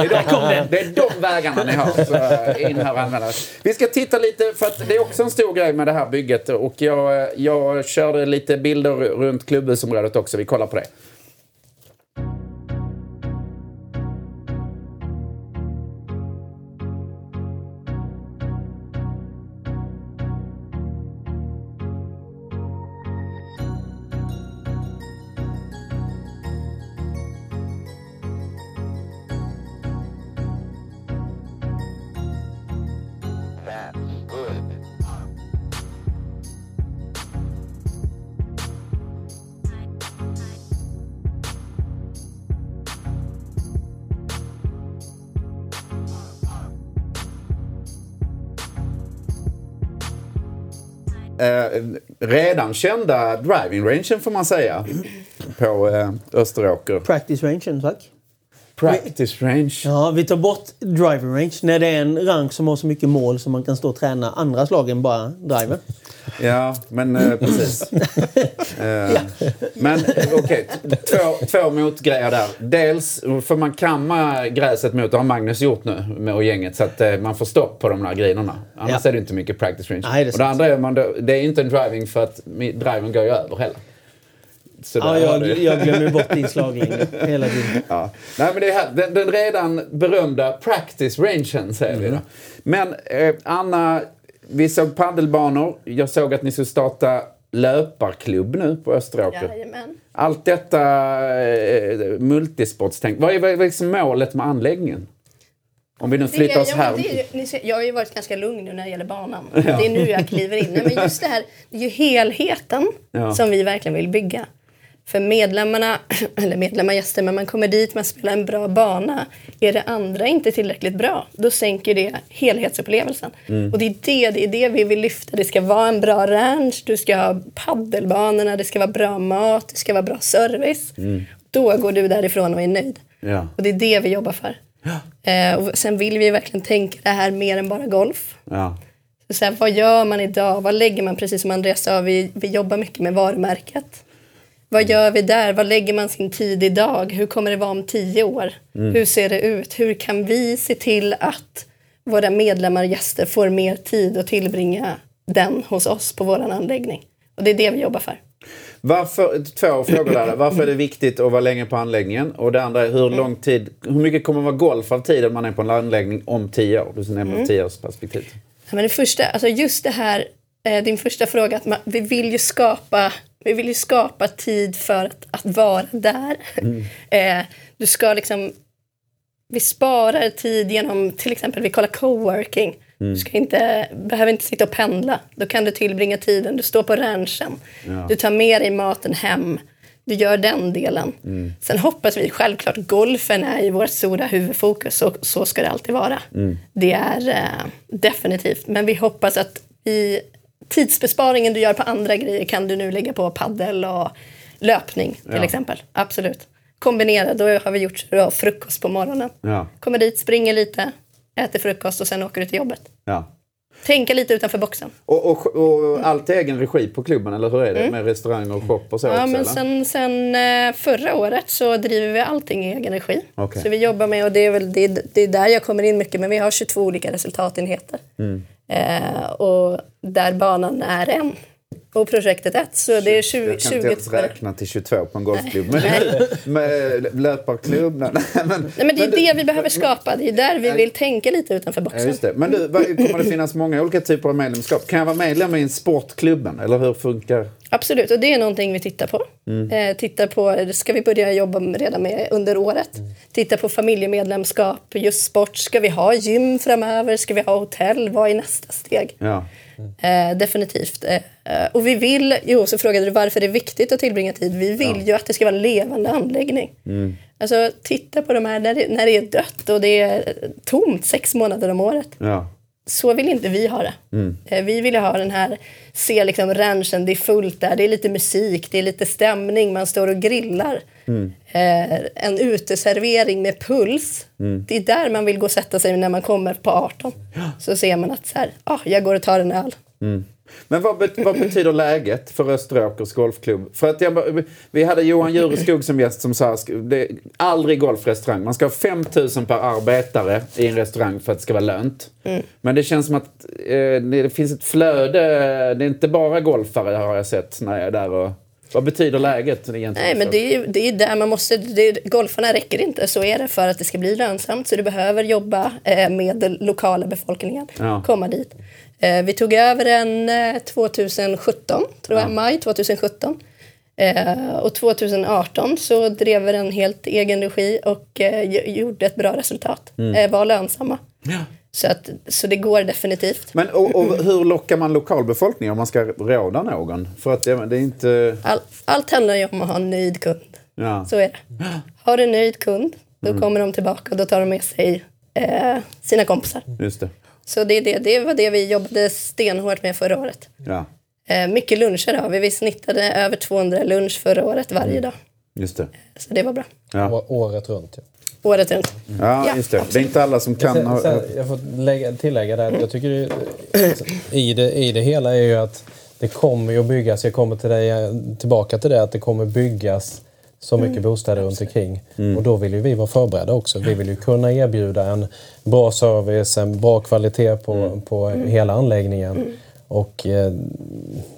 är, de, det är de vägarna ni har. Så eh, in här och. Vi ska titta lite, för att det är också en stor grej med det här bygget. Och jag, jag körde lite bilder runt klubbhusområdet också. Vi kollar på det. Redan kända driving rangen får man säga. På eh, Österåker.
Practice rangen, tack.
Practice range.
Ja, vi tar bort driving range när det är en rank som har så mycket mål som man kan stå och träna andra slag än bara driver. *laughs*
Ja, men eh, precis. *laughs* Eh, Men okej, två, två motgrejer där. Dels får man kamma gräset mot, det har Magnus gjort nu med och gänget, så att eh, man får stopp på de där grinerna. Annars
Ja.
är det inte mycket practice range.
Nej, det är
och det andra är, man, det är inte en driving för att driven går ju över heller. Så
Ja, jag, jag glömmer bort din slaglängd hela tiden. *laughs*
Ja. Nej, men det är här, den, den redan berömda practice rangen säger vi då. Men eh, Anna, vi såg paddelbanor. Jag såg att ni skulle starta löparklubb nu på Österåker.
Jajamän.
Allt detta eh, multisportstänk. Vad är, vad är liksom målet med anläggningen? Om vi nu flyttar oss
ja, men
här.
jag har ju varit ganska lugn nu när det gäller banan. Det är nu jag kliver in. Men just det här, det är ju helheten
Ja.
som vi verkligen vill bygga. För medlemmarna, *clears throat* eller medlemmar, gäster, men man kommer dit, man spelar en bra bana. Är det andra inte tillräckligt bra, då sänker det helhetsupplevelsen. Och det är det, det är det vi vill lyfta. Det ska vara en bra ranch, du ska ha paddelbanorna, det ska vara bra mat, det ska vara bra service. Då går du därifrån och är nöjd.
Ja.
Och det är det vi jobbar för. Eh, och sen vill vi verkligen tänka det här mer än bara golf.
Ja.
Så här, vad gör man idag? Vad lägger man, precis som Andreas sa, vi, vi jobbar mycket med varumärket. Vad gör vi där? Vad lägger man sin tid idag? Hur kommer det vara om tio år? Hur ser det ut? Hur kan vi se till att våra medlemmar och gäster får mer tid att tillbringa den hos oss på vår anläggning? Och det är det vi jobbar för.
Varför, två frågor där. Varför är det viktigt att vara länge på anläggningen? Och det andra är hur lång tid, hur mycket kommer att vara golf av tiden man är på en anläggning om tio år? Du nämner mm. tio års perspektiv.
Ja, men det första, alltså just det här, eh, din första fråga, att man, vi, vill ju skapa, vi vill ju skapa tid för att, att vara där. *laughs* Eh, du ska liksom, vi sparar tid genom, till exempel vi kollar coworking. Du ska inte, behöver inte sitta och pendla. Då kan du tillbringa tiden, du står på ranchen. Du tar med dig maten hem. Du gör den delen. Sen hoppas vi självklart, golfen är ju vårt stora huvudfokus och så ska det alltid vara. Det är eh, definitivt. Men vi hoppas att i tidsbesparingen du gör på andra grejer kan du nu lägga på paddel och löpning till
Ja.
exempel. Absolut. Kombinera, då har vi gjort har frukost på morgonen.
Ja.
Kommer dit, springer lite, äter frukost och sen åker du till jobbet.
Ja.
Tänka lite utanför boxen.
Och, och, och allt egen regi på klubben, eller hur är det? Med restauranger och shop och så
Mm. Ja,
också?
men sen, sen eh, förra året så driver vi allting i egen regi.
Okej.
Så vi jobbar med, och det är väl det, är- det är där jag kommer in mycket, men vi har 22 olika resultatenheter.
Mm.
Eh, och där banan är en. Och projektet ett. Så det är 20...
Jag kan inte
20
ens räkna till 22 på en golfklubb. Men, med löparklubb? Nej, men,
Nej, men det är
du-
det vi behöver skapa. Det är där vi vill tänka lite utanför
Ja,
boxen.
det. Men du, kommer det finnas många olika typer av medlemskap? Kan jag vara medlem i en sportklubben? Eller hur funkar
Absolut, och det är någonting vi tittar på.
Mm.
Eh, tittar på, det ska vi börja jobba redan med under året.
Mm.
Titta på familjemedlemskap, just sport. Ska vi ha gym framöver? Ska vi ha hotell? Vad är nästa steg?
Ja.
Eh, definitivt. Eh, eh, och vi vill, jo så frågade du varför det är viktigt att tillbringa tid. Vi vill ju att det ska vara en levande anläggning.
Mm.
Alltså titta på de här när det, när det är dött och det är tomt sex månader om året.
ja.
Så vill inte vi ha det. Eh, Vi vill ha den här, se liksom ranchen, det är fullt där, det är lite musik, det är lite stämning, man står och grillar. Eh, en uteservering med puls. Det är där man vill gå och sätta sig när man kommer på 18. Så ser man att så här, ah, jag går och tar en öl.
Men vad, bet- vad betyder läget för Österåkers golfklubb? För att jag, vi hade Johan Jureskog som gäst som sa det är aldrig golfrestaurang. Man ska ha 5 000 per arbetare i en restaurang för att det ska vara lönt. Men det känns som att eh, det finns ett flöde. Det är inte bara golfare har jag sett när jag är där. Och, vad betyder läget egentligen?
Nej, men det är, det är där man måste... Det, golfarna räcker inte, så är det för att det ska bli lönsamt. Så du behöver jobba eh, med den lokala befolkningen,
Ja.
komma dit. Eh, vi tog över den eh, 2017, tror jag, maj 2017. Eh, och 2018 så drev vi den helt egen regi och eh, gj- gjorde ett bra resultat. Eh, var lönsamma. Så, att, så det går definitivt.
Men och, och hur lockar man lokalbefolkningen om man ska råda någon? För att det, det är inte...
All, allt handlar ju om att ha en nöjd kund.
Ja.
Så är det. Har du en nöjd kund, då kommer de tillbaka och då tar de med sig eh, sina kompisar.
Just det.
Så det, är det, det var det vi jobbade stenhårt med förra året.
Ja,
Eh, mycket luncher har vi. Vi snittade över 200 lunch förra året varje dag.
just det.
Så det var bra.
Ja.
Året runt. Ja.
Året runt.
Ja,
Ja,
just det. Det är inte alla som kan... Ha-
sen, jag får lägga, tillägga det jag tycker det, i, det, i det hela är ju att det kommer ju att byggas, jag kommer till dig, tillbaka till det, att det kommer byggas så mycket bostäder runt omkring. Och då vill ju vi vara förberedda också. Vi vill ju kunna erbjuda en bra service, en bra kvalitet på, på hela anläggningen. Och eh,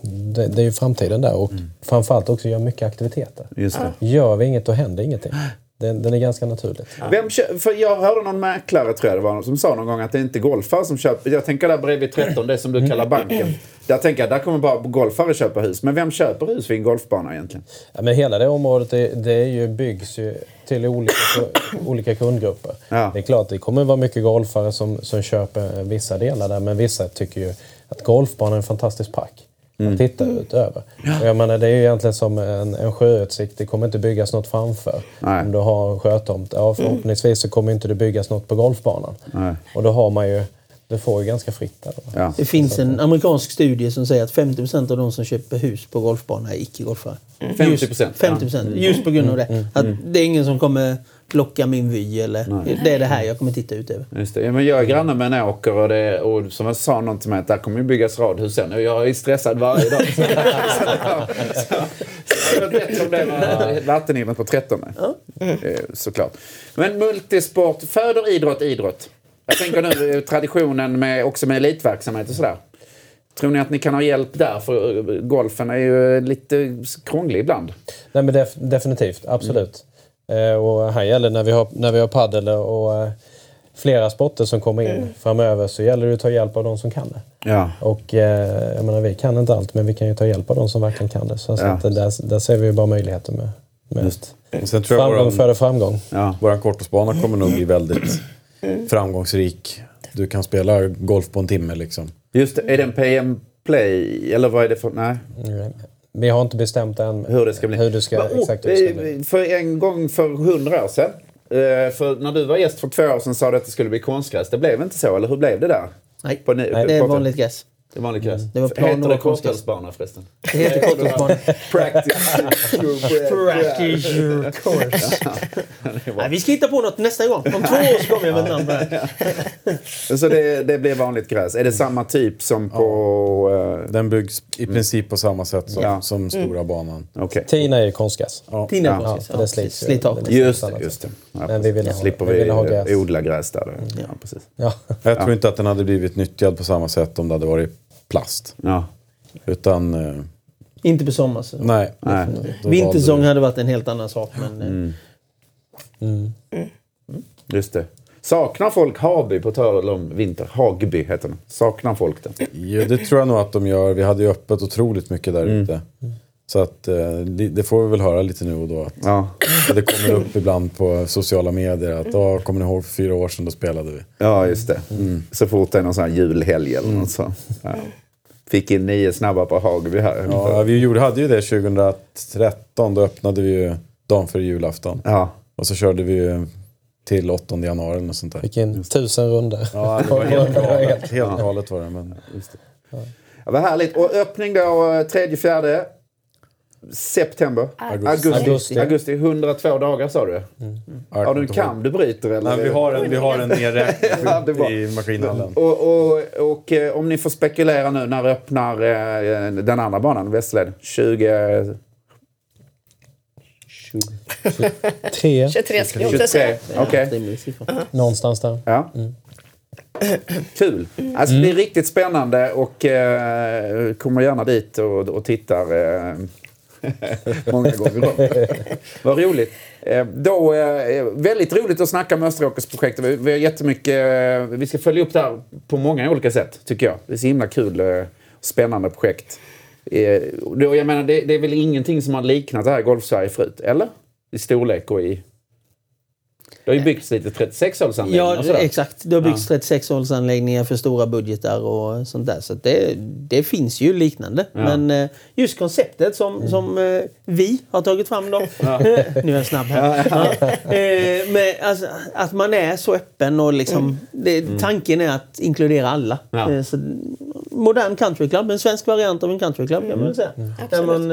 det, det är ju framtiden där. Och framförallt också göra mycket aktiviteter.
Just det.
Gör vi inget då händer ingenting. *gasps* Den, den är ganska naturligt.
Vem för jag hörde någon mäklare tror jag det var som sa någon gång att det är inte golfare som köper. Jag tänker där bredvid 13, det som du kallar banken. Där tänker jag, där kommer bara golfare köpa hus. Men vem köper hus vid en golfbana egentligen?
Ja, men hela det området det, det är ju, byggs ju till olika, *coughs* olika kundgrupper.
Ja.
Det är klart, det kommer vara mycket golfare som, som köper vissa delar där, men vissa tycker ju att golfbanan är en fantastisk park. Att titta ut över. Och jag menar, det är ju egentligen som en, en sjöutsikt. Det kommer inte byggas något framför.
Nej.
Om du har en sjötomt. Ja, förhoppningsvis så kommer inte det byggas något på golfbanan.
Nej.
Och då har man ju, du får ju ganska fritt där. Då.
Ja.
Det finns en amerikansk studie som säger att 50% av de som köper hus på golfbana är icke-golfare.
50%,
Just, 50 Just på grund av det. Att det är ingen som kommer locka min vy eller det är det här jag kommer titta ut över.
Just det. Ja, men jag är granne med en åker och, det, och som jag sa någon till mig att där kommer ju byggas radhus sen. Och jag är stressad varje dag. så, så, så, så jag vet bättre om det med vattenhimlen på 13. Eh, Såklart. Men multisport, föder idrott idrott? Jag tänker nu traditionen med, också med elitverksamhet och sådär. Tror ni att ni kan ha hjälp där? För golfen är ju lite krånglig ibland.
Nej, men def, definitivt, absolut. Eh, och här gäller när vi har, när vi har paddel och eh, flera sporter som kommer in framöver så gäller det att ta hjälp av de som kan det.
Ja.
Och eh, jag menar, vi kan inte allt men vi kan ju ta hjälp av de som verkligen kan det. Så, så
Ja.
att, där, där ser vi ju bara möjligheter med, med
Just.
Sen tror jag
framgång
våran,
före framgång.
Ja.
våran kortåsbana kommer nog bli väldigt framgångsrik. Du kan spela golf på en timme liksom.
Just det. Är det en PM Play? Eller vad är det för... Nej.
Mm. Vi har inte bestämt än
hur det ska bli.
hur det ska,
Men, oh,
exakt hur det ska bli.
eh, För en gång för hundra år sedan. eh, För när du var gäst för två år sedan sa du att det skulle bli konstgräs. Det blev inte så, eller hur blev det där?
Nej,
På ni-
det är
på-
vanligt gräs.
Det är vanlig gräs.
Det var plan
Heter det
konstgräs.
kortfältsbana förresten?
Det heter kortfältsbana. *laughs*
Practice.
Practice your course. Nej, vi ska hitta på något nästa gång. Om två år så kommer jag med ett namn på det. *laughs*
Så det, det blir vanligt gräs. Är det samma typ som på... eh,
Den byggs i princip på samma sätt som,
Ja.
som stora banan.
Okej.
Tina är konstgräs.
Tina
Ja,
ja,
för
precis.
det
Ja,
slits ju.
Slit av.
Det-
Just det, just det. Ja,
Men vi ville ha-
slipper
vi
vi,
ville ha gräs.
odla gräs där. Ja, precis.
Ja.
Jag tror inte att den hade blivit nyttjad på samma sätt om det hade varit plast.
Ja.
Utan, eh,
Inte på sommarsäsong.
nej.
Nej.
Vintersäsong hade varit en helt annan sak. Men, eh,
Just det. Saknar folk Haby, på tal om vinter? Hagby heter den. Saknar folk den?
Jo, det tror jag nog att de gör. Vi hade ju öppet otroligt mycket där
Mm.
Så att, eh, det det får vi väl höra lite nu och då. Att
Ja,
det kommer upp ibland på sociala medier att "Ja, kommer ni ihåg för fyra år sedan då spelade vi.
ja just det. Så fort det är någon sån här julhelg eller något så. Ja. Fick in nio snabba på Hagby här.
Ja, vi gjorde, hade ju det 2013. Då öppnade vi ju dagen före julafton.
Ja.
Och så körde vi ju till 8 januari eller sånt där.
Fick in tusen runder.
Ja, det var helt *laughs* galet. Helt galet var det. Men
Ja, vad härligt. Och öppning då 3-4 september? Augusti.
Augusti.
Augusti. 102 dagar sa du? Har du en kam du bryter? Eller?
Nej, vi har en, vi har en nedräkning *laughs*
Ja,
i maskinhallen.
Och, och, och eh, om ni får spekulera nu, när öppnar eh, den andra banan, Västled? 20...
Tre,
23 ska jag också
23?
säga.
Siffra.
någonstans där.
Ja. Kul. Alltså det blir riktigt spännande och eh, kommer gärna dit och, och tittar eh, *laughs* många gånger om. *laughs* Vad roligt. Eh, då, eh, väldigt roligt att snacka med Österåkersprojektet. Vi, vi har jättemycket, eh, vi ska följa upp det här på många olika sätt tycker jag. Det är så himla kul eh, spännande projekt. Eh, jag menar, det, det är väl ingenting som har liknat det här i Golfsverige förut, eller? I storlek och i... Det har ju byggts lite 36-hålsanläggningar
Ja, exakt. Det har byggts 36-hålsanläggningar för stora budgetar och sånt där. Så att det, det finns ju liknande. Men eh, just konceptet som, som eh, vi har tagit fram då. *laughs* nu är jag snabb här. Ja. Eh, med, alltså, att man är så öppen och liksom, det, tanken är att inkludera alla.
Ja.
Så, modern countryclub, en svensk variant av en countryclub kan man väl säga. Där man,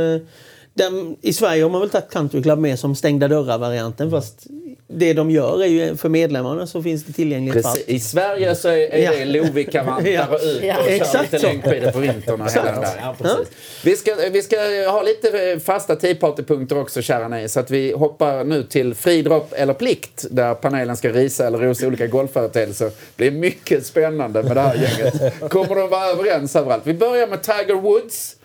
där, I Sverige har man väl tagit countryclub med som stängda dörrar-varianten. Fast det de gör är ju för medlemmarna så finns det tillgängligt
Precis. I Sverige så är, är
Ja.
det Lovikkavantar *laughs*
Ja.
och ut och
Ja.
kör
Exakt
lite längdskidor på vintern och hela där. Ja, precis. Vi, ska, vi ska ha lite fasta tidpartypunkter också, kära ni. Så att vi hoppar nu till fridropp eller plikt, där panelen ska risa eller rosa olika golfföreteelser. Det blir mycket spännande med det här gänget. Kommer de vara överens överallt? Vi börjar med Tiger Woods.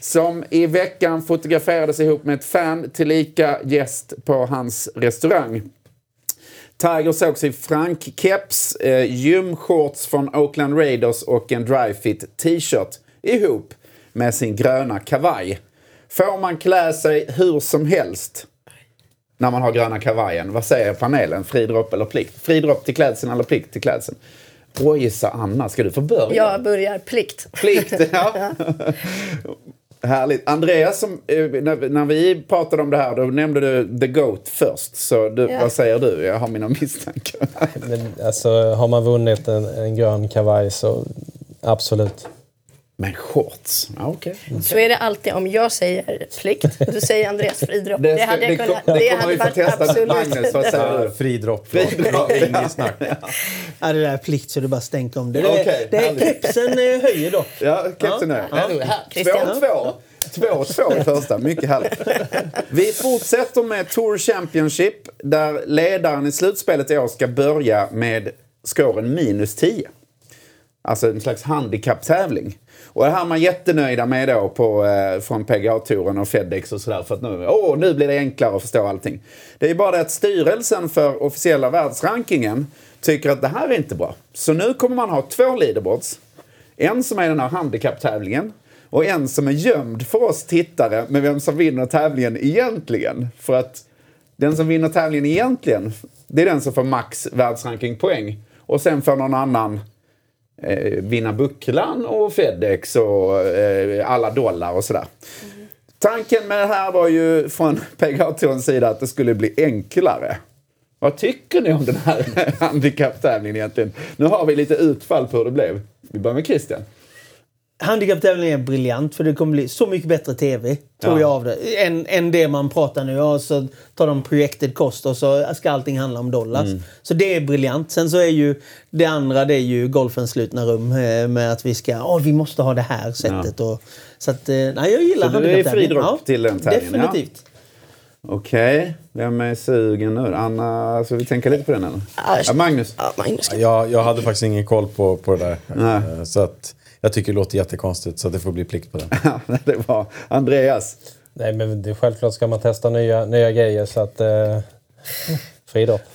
Som i veckan fotograferades ihop med ett fan tillika gäst på hans restaurang. Tiger sågs i Frank-keps, eh, gymshorts från Oakland Raiders och en dryfit t-shirt ihop med sin gröna kavaj. Får man klä sig hur som helst när man har gröna kavajen? Vad säger panelen? Fridropp eller plikt? Fridropp till klädseln eller plikt till klädseln? Oj, sa Anna. Ska du få börja?
Jag börjar plikt.
Plikt, ja. *laughs* Härligt. Andreas, som, eh, när, när vi pratade om det här, då nämnde du The Goat först. Så du,
Ja.
vad säger du? Jag har mina *laughs* misstankar.
Men, alltså, har man vunnit en, en grön kavaj så absolut.
Men shorts? Ja, okej.
Så är det alltid om jag säger plikt, du säger Andreas fridropp.
Det,
Det, hade jag
det,
kunnat.
kom- det
Det hade
vi
varit
testa.
absolut.
Magnus, vad säger du?
Fridropp.
Fridropp.
Inget snack.
Ja, det där är plikt så det bara stänk om det. Det,
Okej,
det är kepsen eh, höjer dock.
Ja, kepsen är.
Ja.
Ja.
Christian.
2-2. 2-2 i första. Mycket härligt. Vi fortsätter med Tour Championship där ledaren i slutspelet i år ska börja med scoren minus 10. Alltså en slags handikapptävling. Och det här är man jättenöjda med då på, eh, från PGA-touren och Fedex och sådär. För att nu, åh, nu blir det enklare att förstå allting. Det är bara det att styrelsen för officiella världsrankingen tycker att det här är inte bra. Så nu kommer man ha två leaderboards. En som är den här handikapptävlingen och en som är gömd för oss tittare med vem som vinner tävlingen egentligen. För att den som vinner tävlingen egentligen, det är den som får max världsrankingpoäng. Och sen får någon annan eh, vinna bucklan och Fedex och eh, alla dollar och sådär. Tanken med det här var ju från *laughs* PGA-tourens sida att det skulle bli enklare. Vad tycker ni om den här *laughs* handikapptävlingen egentligen? Nu har vi lite utfall på hur det blev. Vi börjar med Christian.
Handikapptävling är briljant för det kommer bli så mycket bättre TV. Tror
Ja.
jag av det. Än, än det man pratar nu. Ja, så tar de projected cost och så ska allting handla om dollars.
Mm.
Så det är briljant. Sen så är ju det andra det är ju golfens slutna rum. eh, Med att vi ska, åh vi måste ha det här sättet. Och, så att, eh, nej jag gillar
Så du är
handikapptävling.
fri dropp till den tävlingen, ja?
Definitivt.
Okej, vem är sugen nu? Anna, ska vi tänka lite på den eller?
Ja,
Ja, Magnus?
Ja, Magnus.
Jag, jag hade faktiskt ingen koll på, på det där.
Nej.
Eh, Så att jag tycker det låter jättekonstigt så det får bli plikt på den. *laughs*
Ja, det var Andreas.
Nej, men det är självklart ska man testa nya, nya grejer så att... Eh.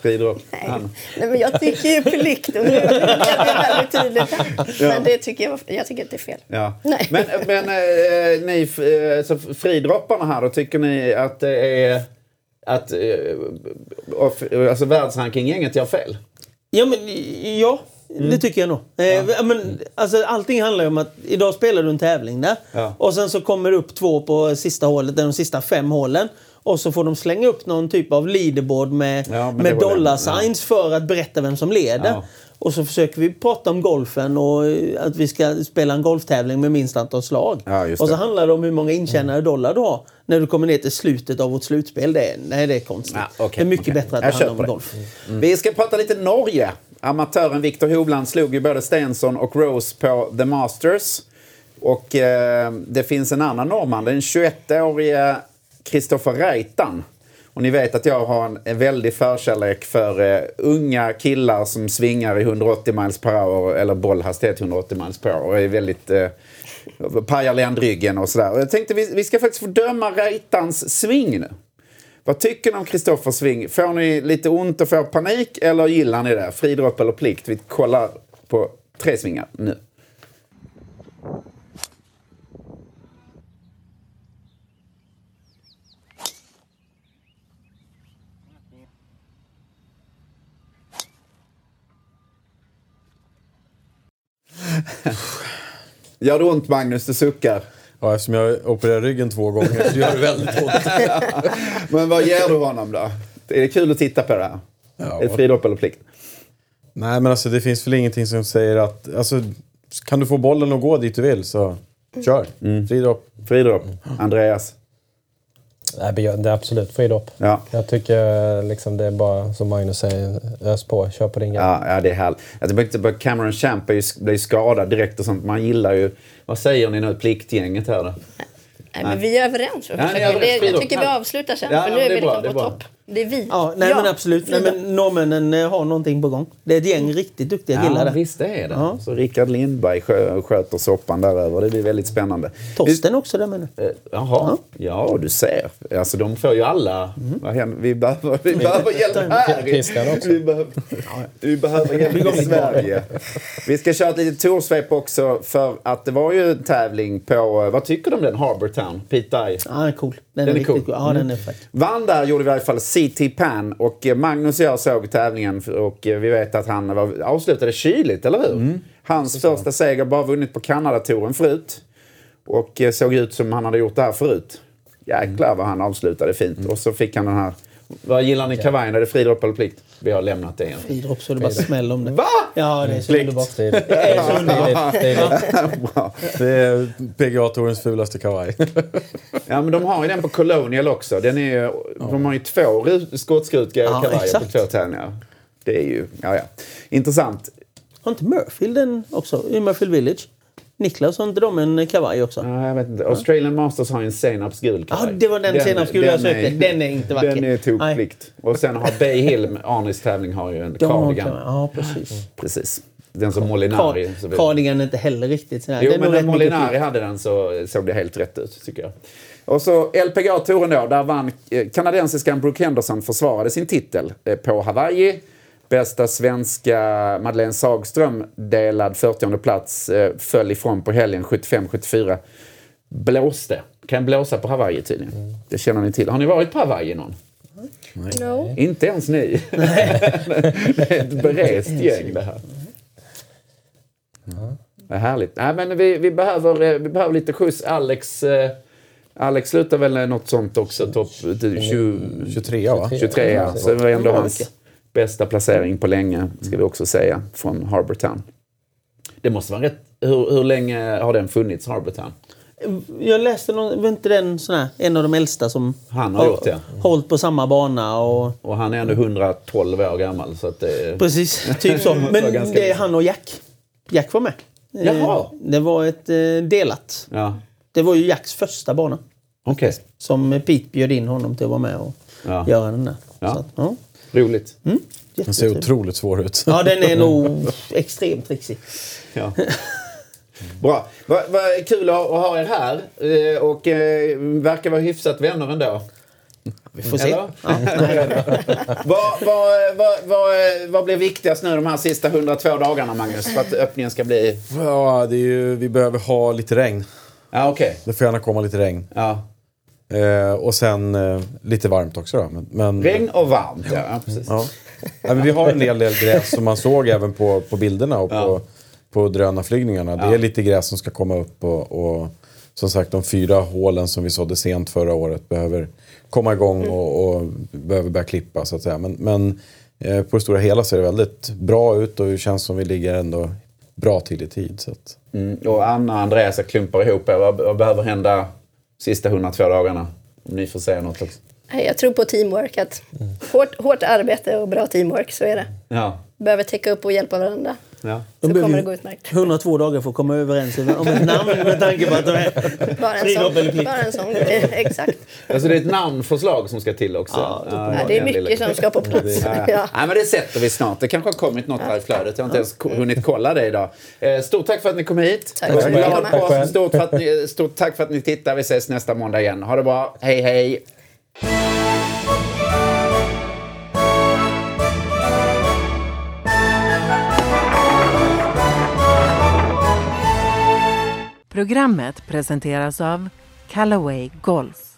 Friidrott.
Nej. Nej, men jag tycker ju plikt och nu är det väldigt tydligt här. Men det tycker jag, jag tycker att det är fel.
Ja.
Nej.
Men, men eh, ni, eh, så fridropparna här då, tycker ni att det är att eh, alltså världsrankinggänget gör fel?
Ja, men ja.
Mm.
Det tycker jag nog. Eh, ja. men, alltså, allting handlar ju om att idag spelar du en tävling där.
Ja.
Och sen så kommer det upp två på sista hålet, de sista fem hålen. Och så får de slänga upp någon typ av leaderboard med,
Ja,
med
var det.
dollar signs för att berätta vem som leder. Och så försöker vi prata om golfen och eh, att vi ska spela en golftävling med minst antal slag.
Ja,
och så handlar det om hur många intjänade dollar du har när du kommer ner till slutet av vårt slutspel. Det är, nej, det är konstigt.
Ja, okej,
det är mycket
okej.
bättre att det handlar om golf.
Vi ska prata lite Norge. Amatören Viktor Hovland slog ju både Stensson och Rose på The Masters. Och eh, det finns en annan norrman, den 21-årige Kristoffer Reitan. Och ni vet att jag har en, en väldig förkärlek för eh, unga killar som svingar i 180 miles per hour eller bollhastighet 180 miles per hour och är väldigt eh, pajar ländryggen och sådär. Och jag tänkte vi, vi ska faktiskt få döma Reitans sving nu. Vad tycker ni om Kristoffers sving? Får ni lite ont och får panik eller gillar ni det? Fridropp eller plikt? Vi kollar på tre svingar nu. Gör det ont Magnus? Du suckar.
Ja, eftersom jag opererar ryggen två gånger så gör det väldigt ont. *laughs*
Men vad ger du honom då? Är det kul att titta på det här?
Ja.
Är det fridropp eller plikt?
Nej, men alltså det finns väl ingenting som säger att... Alltså, kan du få bollen att gå dit du vill så kör. Fridropp.
Fridropp. Andreas?
Nej, det är absolut fridropp.
Ja.
Jag tycker liksom det är bara som Magnus säger, ös på, kör på din grej.
Ja, ja det är härligt. På Cameron Champ blir ju skadad direkt och sånt. Man gillar ju... Vad säger ni nu, pliktgänget här då?
Nej, men vi är överens.
Ja, ni är överens.
jag tycker vi avslutar sen.
Ja,
för nu är vi liksom på topp. Det är vi.
Ja, nej men absolut. Nej, men norrmännen eh, har någonting på gång. Det är ett gäng riktigt duktiga killar
Ja,
där.
visst det är det.
Ja.
Så Rickard Lindberg skö, sköter soppan där över. Det blir väldigt spännande.
Torsten också där menar
Eh, Jaha, ja du ser. Alltså de får ju alla. Vad händer? Vi behöver, vi *laughs* behöver hjälp här. Vi behöver, vi behöver hjälp i Sverige. Vi ska köra ett litet torsvep också för att det var ju en tävling på, eh, vad tycker du om den? Harbour Town? Pete Dye.
Ja, den är cool. Den,
Den
är,
är
riktigt
cool.
cool. Ja, den är fett.
Vann där gjorde vi i alla fall CT Pan och eh, Magnus och jag såg tävlingen och eh, vi vet att han var, avslutade kyligt, eller hur? Hans första seger, bara vunnit på Kanada-touren förut. Och eh, såg ut som han hade gjort det här förut. Jäklar vad han avslutade fint. Och så fick han den här... Vad gillar ni kavajen? Är det fridropp eller plikt? Vi har lämnat det igen.
Idrott så det bara smäller om det.
Va?
Ja, det är så
Plikt.
underbart.
Det är så.
Bra.
Det är *laughs* PGA-tourens fulaste kavaj. *laughs*
Ja, men de har ju den på Colonial också. Den är, ju- De har ju två ru- skottskrutiga
Ja,
kavajer på
exakt.
två tävlingar. Det är ju... Ja, ja. Intressant.
Har inte Murfield den också? I Murfield Village? Niklas, har inte de en kavaj också?
Ja, jag vet inte. Australian Masters har en senapsgul
Ja, det var den senapsgula jag sökte. Den är inte vacker.
Den är tokplikt. Och sen har Bay Hill, Arnis tävling, har ju en
De
cardigan.
kavaj. Ja, precis.
Precis. Den som Molinari.
Car- Cardigan är inte heller riktigt sådär.
Jo,
är
men när Molinari hade den så såg det helt rätt ut, tycker jag. Och så LPGA-touren då, där vann eh, kanadensiskan Brooke Henderson försvarade sin titel eh, på Hawaii. Bästa svenska Madeleine Sagström, delad 40 plats, eh, föll ifrån på helgen 75-74. Blåste. Kan blåsa på Hawaii tydligen. Det känner ni till. Har ni varit på Hawaii någon?
No.
Inte ens ni. *laughs* det är ett berest gäng det här. Vad härligt. Nej, men vi, vi, behöver, eh, vi behöver lite skjuts. Alex, eh, Alex slutar väl något sånt också, topp 20,
23 va?
23. Ja. Så det var ändå hans bästa placering på länge, ska vi också säga, från Harbour Town. Det måste vara rätt hur, hur länge har den funnits, Harbortown?
Jag läste någon, var inte den sån här, en av de äldsta som
Han har gjort det.
hållit på samma bana och
Och han är ändå 112 år gammal. Så att det
precis, typ så. *laughs* Men det är han och Jack. Jack var med. Eh,
Jaha.
Det var ett eh, delat.
Ja,
Det var ju Jacks första bana.
okej.
Som Pete bjöd in honom till att vara med och
Ja.
göra den där.
Ja.
Så att, ja.
Roligt.
Mm.
Den ser otroligt svår ut.
Ja, den är nog *laughs* extremt trixig.
Ja. *laughs* Bra. Vad vad kul att ha er här. Eh, Och eh, verkar vara hyfsat vänner ändå.
Vi får se. Ja.
Vad, vad, vad, vad, vad blir viktigast nu de här sista 102 dagarna, Magnus? För att öppningen ska bli...
Ja, det är ju, vi behöver ha lite regn.
Ja, okej.
Det får gärna komma lite regn.
Ja.
Eh, och sen eh, lite varmt också då. Men, men,
Regn och varmt, ja. ja precis.
Ja. Ja, vi har en hel del gräs som man såg även på, på bilderna och på,
Ja.
på drönarflygningarna. Det är lite gräs som ska komma upp och, och som sagt de fyra hålen som vi sådde sent förra året behöver komma igång och, och behöver börja klippa så att säga. Men, men eh, på det stora hela ser det väldigt bra ut och det känns som vi ligger ändå bra till i tid. Så att,
Mm. Och Anna och Andreas klumpar ihop er. Vad, vad behöver hända sista 102 dagarna? Om ni får säga något också.
Jag tror på teamwork. Att hårt, hårt arbete och bra teamwork, så är det.
Ja.
Behöver täcka upp och hjälpa varandra.
Ja.
Så
behöver
kommer det gå utmärkt.
102 dagar för att komma överens om ett namn med tanke på att de är
Bara en sån, bara en sån grej. Exakt.
Alltså det är ett namnförslag som ska till också.
Ja,
Ja, det är mycket som ska på plats.
Ja, ja.
Ja.
Nej, men det sätter vi snart. Det kanske har kommit något här i flödet. Jag har inte ens ko- hunnit kolla det idag. Eh, Stort tack för att ni kom hit.
Tack så
påsk.
Tack själv.
Stort, för att ni, stort tack för att ni tittar. Vi ses nästa måndag igen. Ha det bra. Hej, hej.
Programmet presenteras av Callaway Golf.